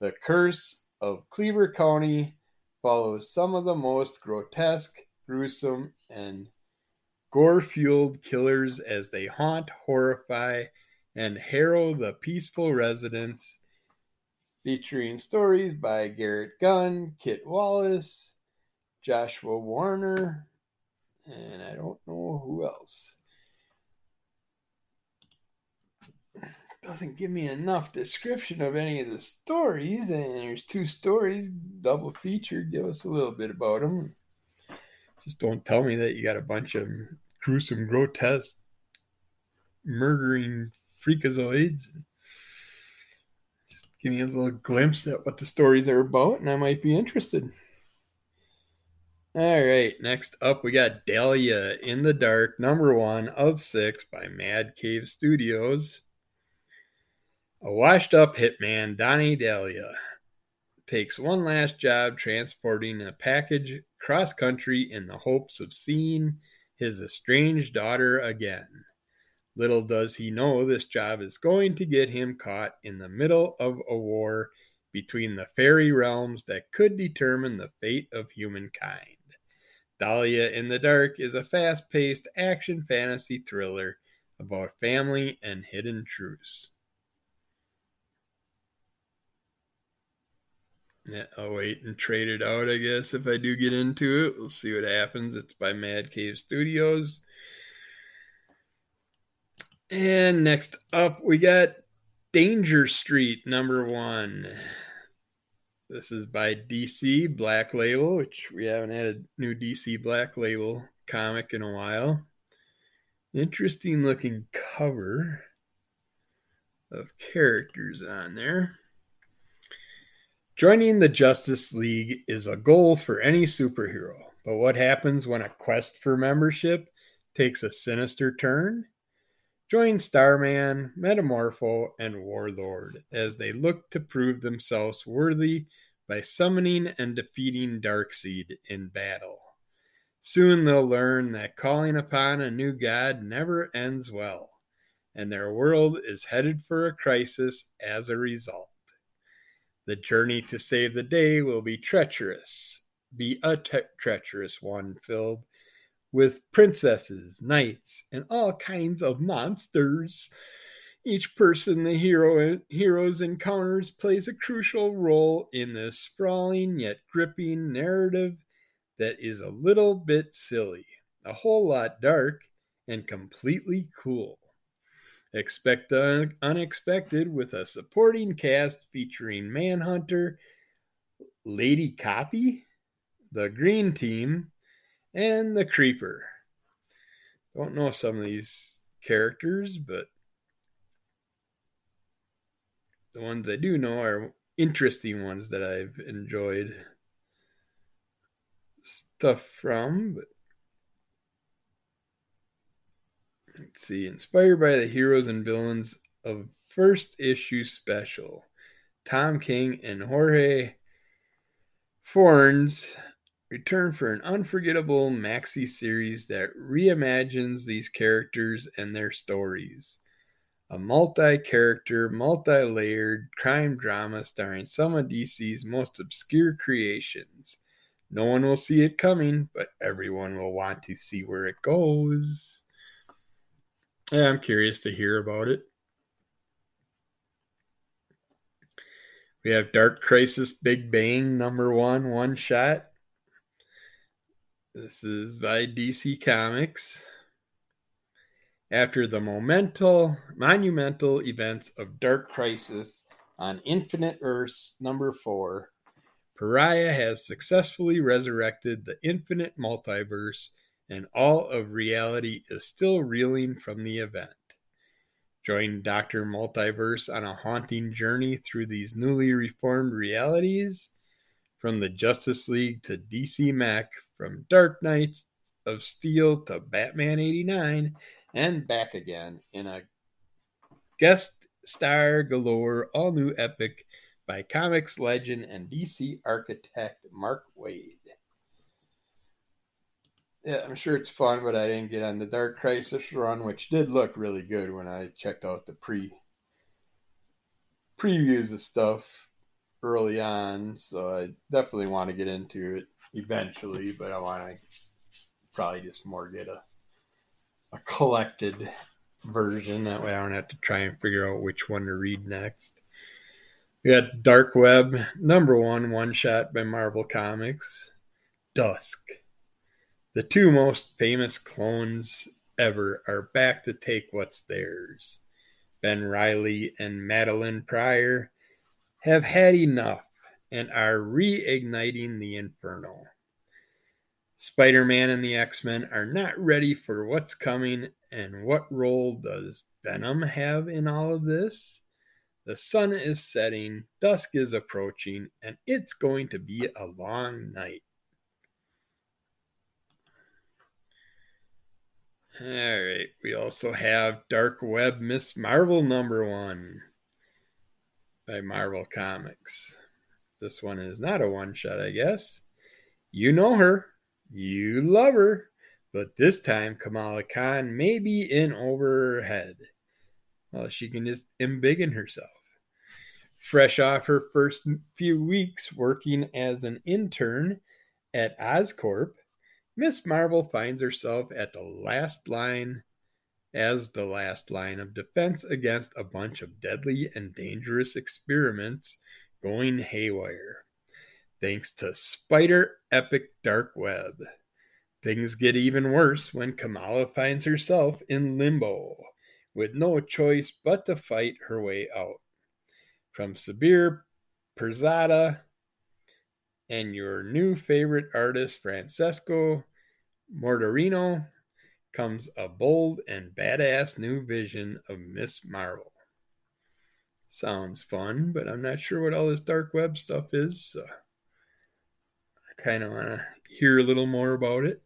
The Curse of Cleaver County follows some of the most grotesque, gruesome, and gore fueled killers as they haunt, horrify, and harrow the peaceful residents, featuring stories by Garrett Gunn, Kit Wallace, Joshua Warner, and I don't know who else. Doesn't give me enough description of any of the stories, and there's two stories, double feature. Give us a little bit about them. Just don't tell me that you got a bunch of gruesome, grotesque, murdering freakazoids. Just give me a little glimpse at what the stories are about, and I might be interested. All right, next up we got Dahlia in the Dark, number one of six by Mad Cave Studios. A washed up hitman, Donnie Dahlia, takes one last job transporting a package cross country in the hopes of seeing his estranged daughter again. Little does he know this job is going to get him caught in the middle of a war between the fairy realms that could determine the fate of humankind. Dahlia in the Dark is a fast paced action fantasy thriller about family and hidden truths. Yeah, I'll wait and trade it out, I guess, if I do get into it. We'll see what happens. It's by Mad Cave Studios. And next up, we got Danger Street, number one. This is by DC Black Label, which we haven't had a new DC Black Label comic in a while. Interesting looking cover of characters on there. Joining the Justice League is a goal for any superhero, but what happens when a quest for membership takes a sinister turn? Join Starman, Metamorpho, and Warlord as they look to prove themselves worthy by summoning and defeating Darkseid in battle. Soon they'll learn that calling upon a new god never ends well, and their world is headed for a crisis as a result. The journey to save the day will be treacherous, be a treacherous one filled with princesses, knights, and all kinds of monsters. Each person the hero heroes encounters plays a crucial role in this sprawling yet gripping narrative that is a little bit silly, a whole lot dark, and completely cool. Expect the unexpected with a supporting cast featuring Manhunter, Lady Copy, the Green Team, and the Creeper. Don't know some of these characters, but the ones I do know are interesting ones that I've enjoyed stuff from. But let's see, inspired by the heroes and villains of first issue special, Tom King and Jorge Fornes return for an unforgettable maxi series that reimagines these characters and their stories. A multi character, multi layered crime drama starring some of DC's most obscure creations. No one will see it coming, but everyone will want to see where it goes. Yeah, I'm curious to hear about it. We have Dark Crisis Big Bang number one, one shot. This is by DC Comics. After the monumental, monumental events of Dark Crisis on Infinite Earths number 4, Pariah has successfully resurrected the infinite multiverse, and all of reality is still reeling from the event. Join Dr. Multiverse on a haunting journey through these newly reformed realities from the Justice League to DC Mac, from Dark Knights of Steel to Batman 89, and back again in a guest star galore, all new epic by comics legend and DC architect Mark Waid. Yeah, I'm sure it's fun, but I didn't get on the Dark Crisis run, which did look really good when I checked out the pre previews of stuff early on. So I definitely want to get into it eventually, but I want to probably just more get a a collected version. That way I don't have to try and figure out which one to read next. We got Dark Web, number one, one shot by Marvel Comics, Dusk. The two most famous clones ever are back to take what's theirs. Ben Reilly and Madelyne Pryor have had enough and are reigniting the inferno. Spider Man and the X Men are not ready for what's coming, and what role does Venom have in all of this? The sun is setting, dusk is approaching, and it's going to be a long night. All right, we also have Dark Web Miss Marvel number one by Marvel Comics. This one is not a one shot, I guess. You know her, you love her, but this time Kamala Khan may be in over her head. Well, she can just embiggen herself. Fresh off her first few weeks working as an intern at Oscorp, Miss Marvel finds herself at the last line as the last line of defense against a bunch of deadly and dangerous experiments going haywire. Thanks to Spider Epic Dark Web. Things get even worse when Kamala finds herself in limbo, with no choice but to fight her way out from Sabir Pirzada and your new favorite artist, Francesco Mortarino, comes a bold and badass new vision of Miss Marvel. Sounds fun, but I'm not sure what all this dark web stuff is. So I kind of want to hear a little more about it.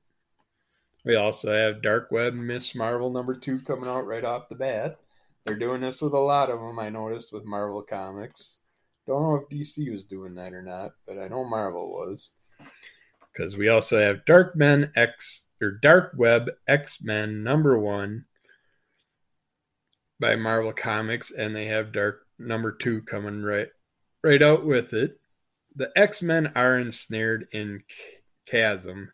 We also have Dark Web Miss Marvel number two coming out right off the bat. They're doing this with a lot of them, I noticed, with Marvel Comics. Don't know if DC was doing that or not, but I know Marvel was. Because we also have Dark Men X or Dark Web X Men number one by Marvel Comics, and they have Dark number two coming right right out with it. The X Men are ensnared in chasm,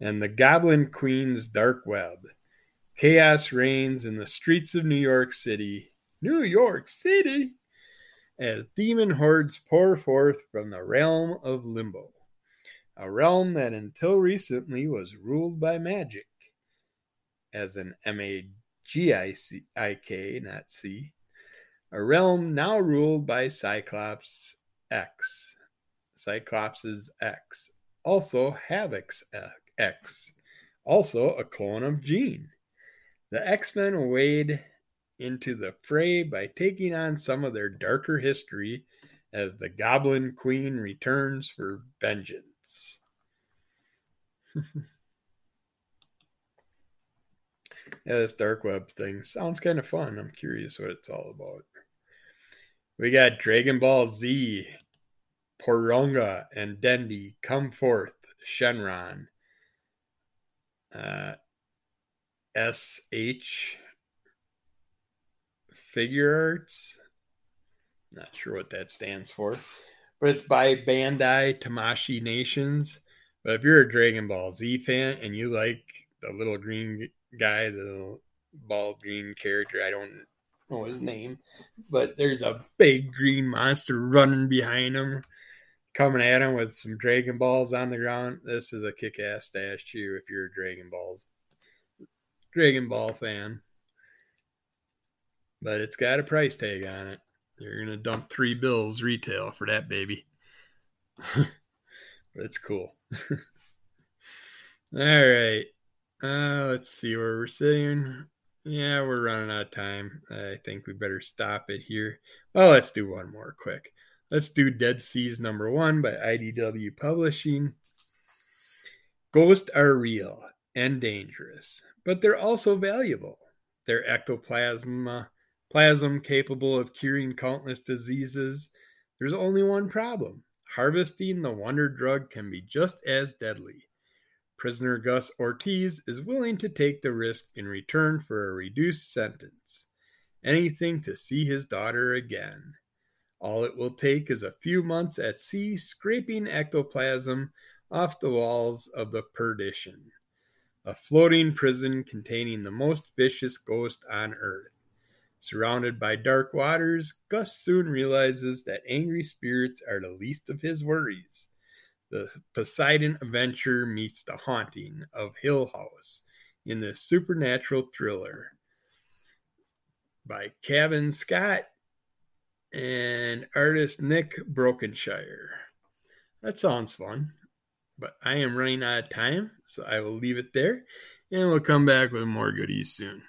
and the Goblin Queen's dark web. Chaos reigns in the streets of New York City. New York City! As demon hordes pour forth from the realm of limbo, a realm that until recently was ruled by Magik, as an M A G I C I K, not C, a realm now ruled by Cyclops X, Cyclops' X, also Havoc's X, also a clone of Jean. The X Men wade into the fray by taking on some of their darker history as the Goblin Queen returns for vengeance. yeah, this dark web thing sounds kind of fun. I'm curious what it's all about. We got Dragon Ball Z, Porunga, and Dende come forth, Shenron. Uh, SH Figuarts. Not sure what that stands for, but it's by Bandai Tamashii Nations. But if you're a Dragon Ball Z fan and you like the little green guy, the bald green character, I don't know his name, but there's a big green monster running behind him, coming at him with some Dragon Balls on the ground. This is a kick ass statue if you're a Dragon Balls Dragon Ball fan. But it's got a price tag on it. You're going to dump three bills retail for that baby. but it's cool. All right. Uh, let's see where we're sitting. Yeah, we're running out of time. I think we better stop it here. Well, let's do one more quick. Let's do Dead Seas number one by IDW Publishing. Ghosts are real and dangerous, but they're also valuable. Their ectoplasm, uh, plasm capable of curing countless diseases, There's only one problem harvesting the wonder drug can be just as deadly. Prisoner Gus Ortiz is willing to take the risk in return for a reduced sentence. Anything to see his daughter again. All it will take is a few months at sea scraping ectoplasm off the walls of the perdition. A floating prison containing the most vicious ghost on earth. Surrounded by dark waters, Gus soon realizes that angry spirits are the least of his worries. The Poseidon adventure meets the haunting of Hill House in this supernatural thriller by Cavan Scott and artist Nick Brokenshire. That sounds fun, but I am running out of time, so I will leave it there and we'll come back with more goodies soon.